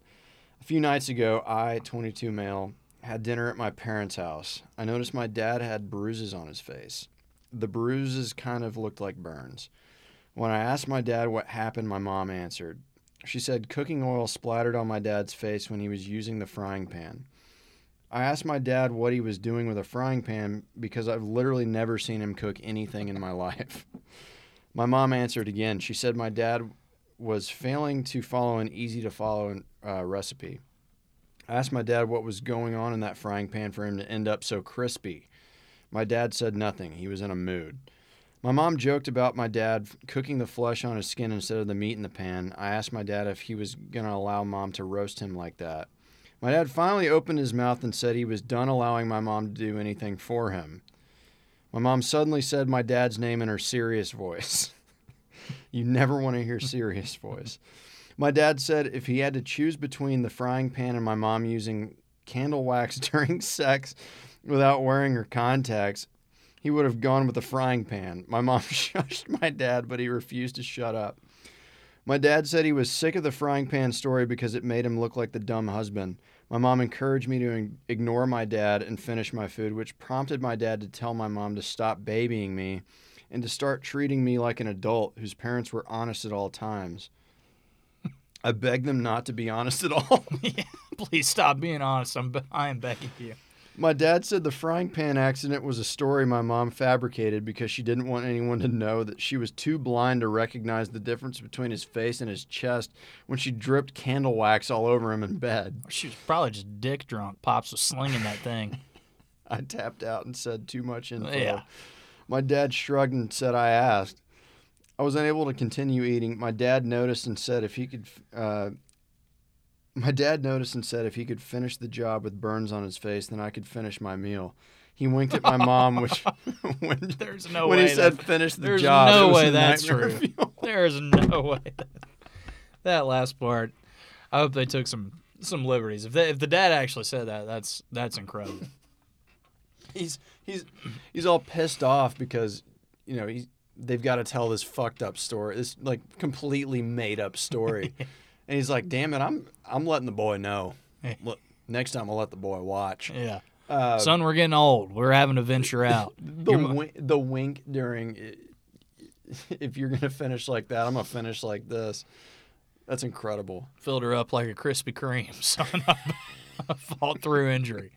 A few nights ago, I, 22 male, had dinner at my parents' house. I noticed my dad had bruises on his face. The bruises kind of looked like burns. When I asked my dad what happened, my mom answered. She said cooking oil splattered on my dad's face when he was using the frying pan. I asked my dad what he was doing with a frying pan because I've literally never seen him cook anything in my life. My mom answered again. She said my dad was failing to follow an easy to follow uh, recipe. I asked my dad what was going on in that frying pan for him to end up so crispy. My dad said nothing. He was in a mood. My mom joked about my dad cooking the flesh on his skin instead of the meat in the pan. I asked my dad if he was going to allow mom to roast him like that. My dad finally opened his mouth and said he was done allowing my mom to do anything for him. My mom suddenly said my dad's name in her serious voice. you never want to hear serious voice. My dad said if he had to choose between the frying pan and my mom using candle wax during sex without wearing her contacts, he would have gone with the frying pan. My mom shushed my dad, but he refused to shut up. My dad said he was sick of the frying pan story because it made him look like the dumb husband. My mom encouraged me to ignore my dad and finish my food, which prompted my dad to tell my mom to stop babying me and to start treating me like an adult whose parents were honest at all times. I beg them not to be honest at all. yeah, please stop being honest. I'm I am begging you. My dad said the frying pan accident was a story my mom fabricated because she didn't want anyone to know that she was too blind to recognize the difference between his face and his chest when she dripped candle wax all over him in bed. She was probably just dick drunk. Pops was slinging that thing. I tapped out and said too much info. Yeah. My dad shrugged and said I asked. I was unable to continue eating. My dad noticed and said if he could. Uh, my dad noticed and said if he could finish the job with burns on his face, then I could finish my meal. He winked at my mom, which when, There's no when way he said finish the there's job, There's no way that's true. There is no way. That, that last part. I hope they took some some liberties. If they, if the dad actually said that, that's that's incredible. he's he's he's all pissed off because you know he's they've got to tell this fucked up story, this like completely made up story, and he's like, "Damn it, I'm I'm letting the boy know. Look, next time I'll let the boy watch." Yeah. Uh, Son, we're getting old. We're having to venture out. the wink, the wink during if you're gonna finish like that, I'm gonna finish like this. That's incredible. Filled her up like a Krispy Kreme. Son, I fought through injury.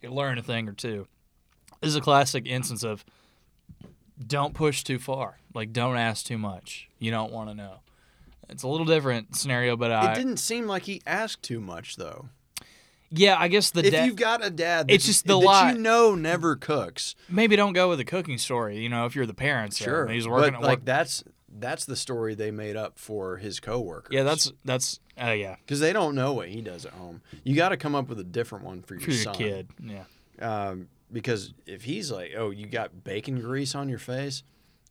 You learn a thing or two. This is a classic instance of don't push too far. Like, don't ask too much. You don't want to know. It's a little different scenario, but It I didn't seem like he asked too much though. yeah, I guess the if da- you've got a dad, It's just the that lie- you know never cooks. maybe don't go with the cooking story. You know, if you're the parents, Sure, he's working but at like work. that's that's the story they made up for his coworkers. Yeah, that's that's uh, yeah because they don't know what he does at home. You got to come up with a different one for your, for your son. kid. Yeah, Um, because if he's like, "Oh, you got bacon grease on your face,"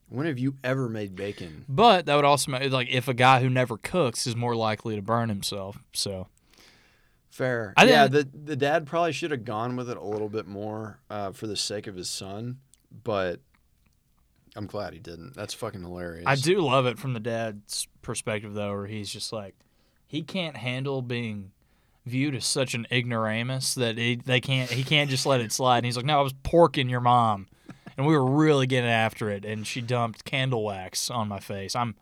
when have you ever made bacon? but that would also make like if a guy who never cooks is more likely to burn himself. So Fair. I yeah, the the dad probably should have gone with it a little bit more uh, for the sake of his son, but I'm glad he didn't. That's fucking hilarious. I do love it from the dad's perspective though, where he's just like he can't handle being viewed as such an ignoramus that he, they can't he can't just let it slide. And he's like, no, I was porking your mom, and we were really getting after it, and she dumped candle wax on my face. I'm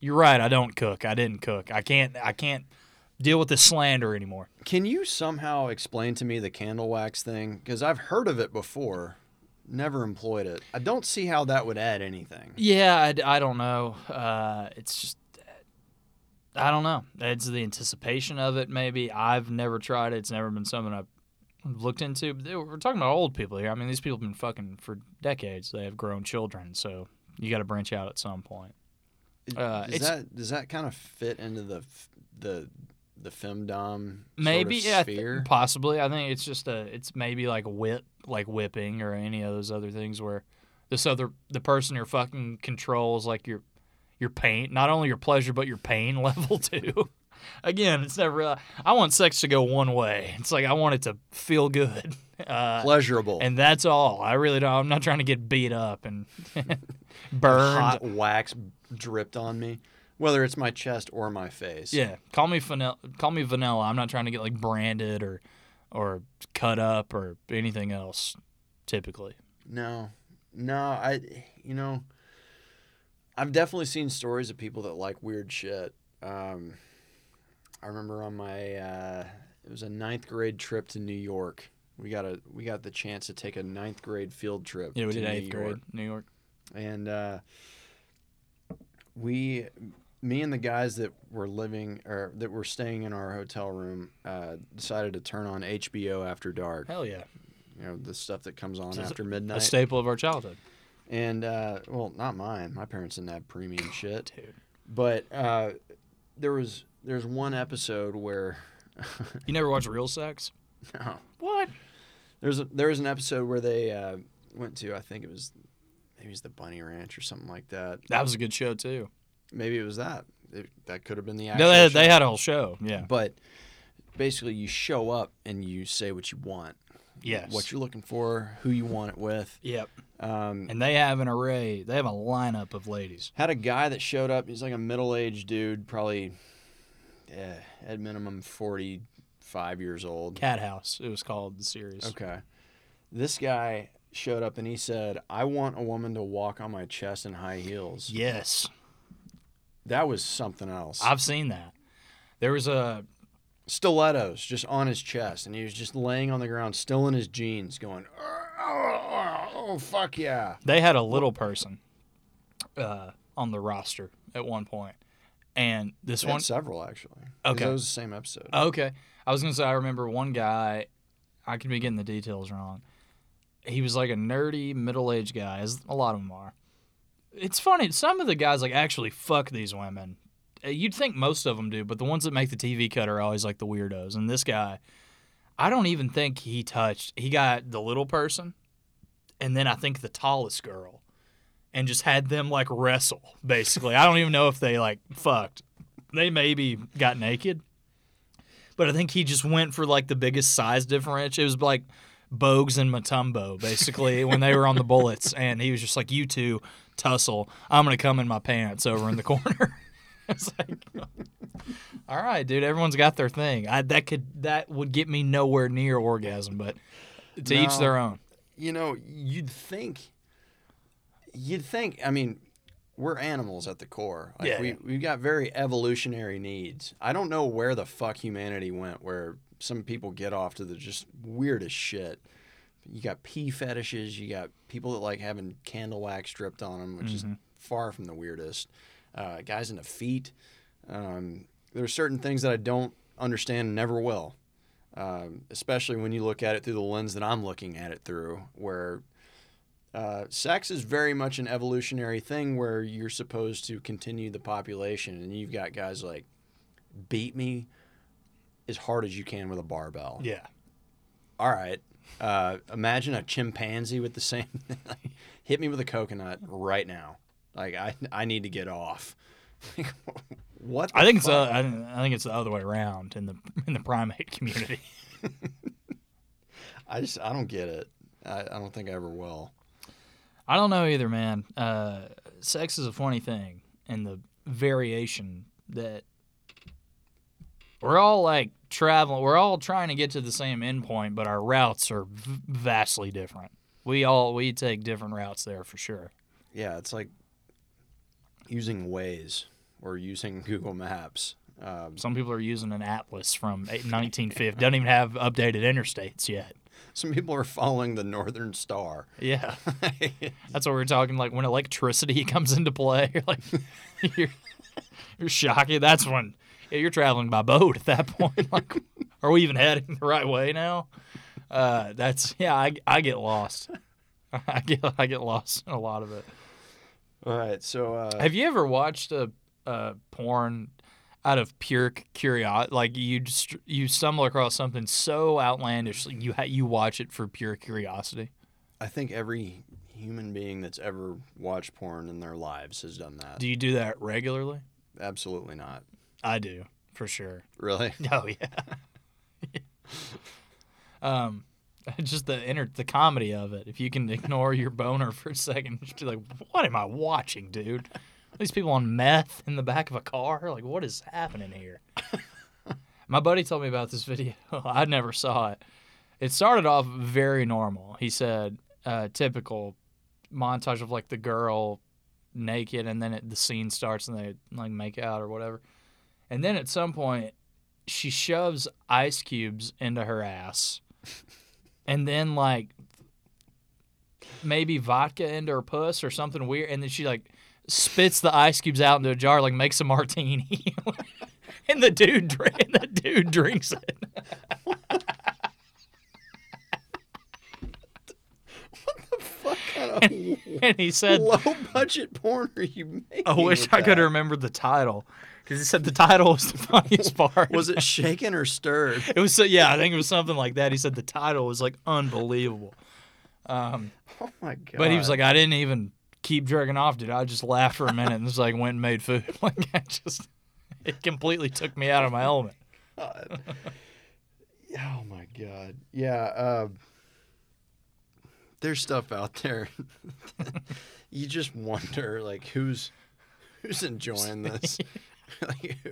You're right. I don't cook. I didn't cook. I can't. I can't deal with this slander anymore. Can you somehow explain to me the candle wax thing? Because I've heard of it before, never employed it. I don't see how that would add anything. Yeah, I don't know. Uh, it's just. I don't know. It's the anticipation of it. Maybe I've never tried it. It's never been something I've looked into. But we're talking about old people here. I mean, these people have been fucking for decades. They have grown children, so you got to branch out at some point. Uh, does that does that kind of fit into the the the femdom Maybe, sort yeah, of th- sphere? possibly. I think it's just a. It's maybe like whip, like whipping, or any of those other things where this other the person you're fucking controls like your your pain, not only your pleasure but your pain level too. Again, it's never. Uh, I want sex to go one way. It's like I want it to feel good, uh, Pleasurable and that's all. I really don't. I'm not trying to get beat up and burned. hot wax dripped on me, whether it's my chest or my face. Yeah, call me vanilla. Call me vanilla. I'm not trying to get like branded or or cut up or anything else. Typically, No, no, I, you know, I've definitely seen stories of people that like weird shit. Um, I remember on my, uh, it was a ninth grade trip to New York. We got a, we got the chance to take a ninth grade field trip. yeah, we to did New eighth grade, York. New York. and uh, we, me and the guys that were living or that were staying in our hotel room, uh, decided to turn on HBO after dark. Hell yeah, You know, the stuff that comes on It's a- after a midnight. staple of our childhood, And uh, well, not mine. My parents didn't have premium shit. dude. But uh, there was there's one episode where You never watched Real Sex? no, What? there's a, there was an episode where they uh, went to I think it was maybe it was the Bunny Ranch or something like that. That was a good show too. Maybe it was that. It, that could have been the No, they, had- they had a whole show. Yeah. But basically, you show up and you say what you want, Yes. what you're looking for, who you want it with. Yep. Um, And they have an array. They have a lineup of ladies. Had a guy that showed up. He's like a middle-aged dude, probably eh, at minimum forty-five years old. Cathouse. It was called the series. Okay, this guy showed up and he said, "I want a woman to walk on my chest in high heels." Yes, That was something else. I've seen that. There was a Stilettos just on his chest, and he was just laying on the ground, still in his jeans, going, "Oh, oh, oh, fuck yeah!" They had a little person uh, on the roster at one point, and this They one. several actually. Okay. that was the same episode. Okay, I was gonna say I remember one guy. I could be getting the details wrong. He was like a nerdy middle-aged guy, as a lot of them are. It's funny. Some of the guys like actually fuck these women. Uh, You'd think most of them do, but the ones that make the TV cut are always like the weirdos. And this guy, I don't even think he touched. He got the little person, and then I think the tallest girl, and just had them like wrestle. Basically, I don't even know if they like fucked. They maybe got naked, but I think he just went for like the biggest size difference. It was like Bogues and Mutombo basically when they were on the bullets, and he was just like, "You two tussle. I'm gonna come in my pants over in the corner." it's like, all right, dude. Everyone's got their thing. I, that could that would get me nowhere near orgasm, but to each their own. you know, you'd think, you'd think. I mean, we're animals at the core. Like Yeah, we yeah. we've got very evolutionary needs. I don't know where the fuck humanity went, where some people get off to the just weirdest shit. You got pee fetishes. You got people that like having candle wax dripped on them, which is Mm-hmm. far from the weirdest. Uh, guys the feet. Um, there are certain things that I don't understand and never will um, especially when you look at it through the lens that I'm looking at it through, where uh, sex is very much an evolutionary thing where you're supposed to continue the population, and you've got guys like beat me as hard as you can with a barbell. Yeah. All right. Uh, imagine a chimpanzee with the same. hit me with a coconut right now. Like I, I need to get off. what? I think it's uh, fuck? I, I think it's the other way around in the in the primate community. I just I don't get it. I, I don't think I ever will. I don't know either, man. Uh, sex is a funny thing, and the variation that we're all like traveling. We're all trying to get to the same endpoint, but our routes are v- vastly different. We all we take different routes there for sure. Yeah, it's like using Waze. or using Google Maps. Um, Some people are using an atlas from 1950. Don't even have updated interstates yet. some people are following the Northern Star. Yeah, that's what we're talking. Like when electricity comes into play, you're like you're, you're shocking. That's when yeah, you're traveling by boat at that point. Like, are we even heading the right way now? Uh, that's yeah. I, I get lost. I get I get lost in a lot of it. All right, so uh, Have you ever watched a, a porn out of pure curiosity? Like you just you stumble across something so outlandish, like you ha- you watch it for pure curiosity. I think every human being that's ever watched porn in their lives has done that. Do you do that regularly? Absolutely not. I do for sure. Really? Oh yeah. um, just the inner the comedy of it. If you can ignore your boner for a second, just be like, "What am I watching, dude? These people on meth in the back of a car? Like, what is happening here?" My buddy told me about this video. I never saw it. It started off very normal. He said, uh, typical montage of like the girl naked, and then it, the scene starts and they like make out or whatever. And then at some point, she shoves ice cubes into her ass, and then like maybe vodka into her puss or something weird, and then she like spits the ice cubes out into a jar, like makes a martini, and the dude dr- and the dude drinks it. What kind of And he said, low budget porn are you making? "I wish I could that? remember the title." Because he said the title was the funniest part. Was it shaken or stirred? It was so yeah, I think it was something like that. He said the title was like unbelievable. Um, Oh my god! but he was like, I didn't even keep jerking off, dude. I just laughed for a minute and just like went and made food. Like I just, it completely took me out of my element. God. oh my god. Yeah. Uh, there's stuff out there. you just wonder, like, who's who's enjoying this? like, who,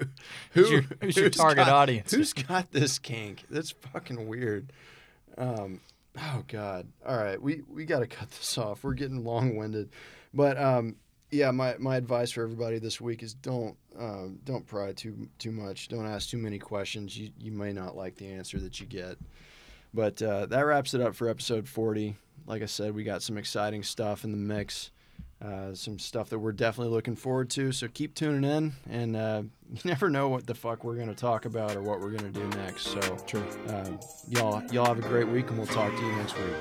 Who's your- who's your target got- audience? Who's got this kink? That's fucking weird. Um, oh god. All right, we we got to cut this off. We're getting long winded, but um, yeah, my, my advice for everybody this week is don't um, don't pry too too much. Don't ask too many questions. You you may not like the answer that you get. But uh, that wraps it up for episode 40. Like I said, we got some exciting stuff in the mix. Uh, some stuff that we're definitely looking forward to. So keep tuning in, and uh, you never know what the fuck we're gonna talk about or what we're gonna do next. So True. uh, y'all y'all have a great week, and we'll talk to you next week.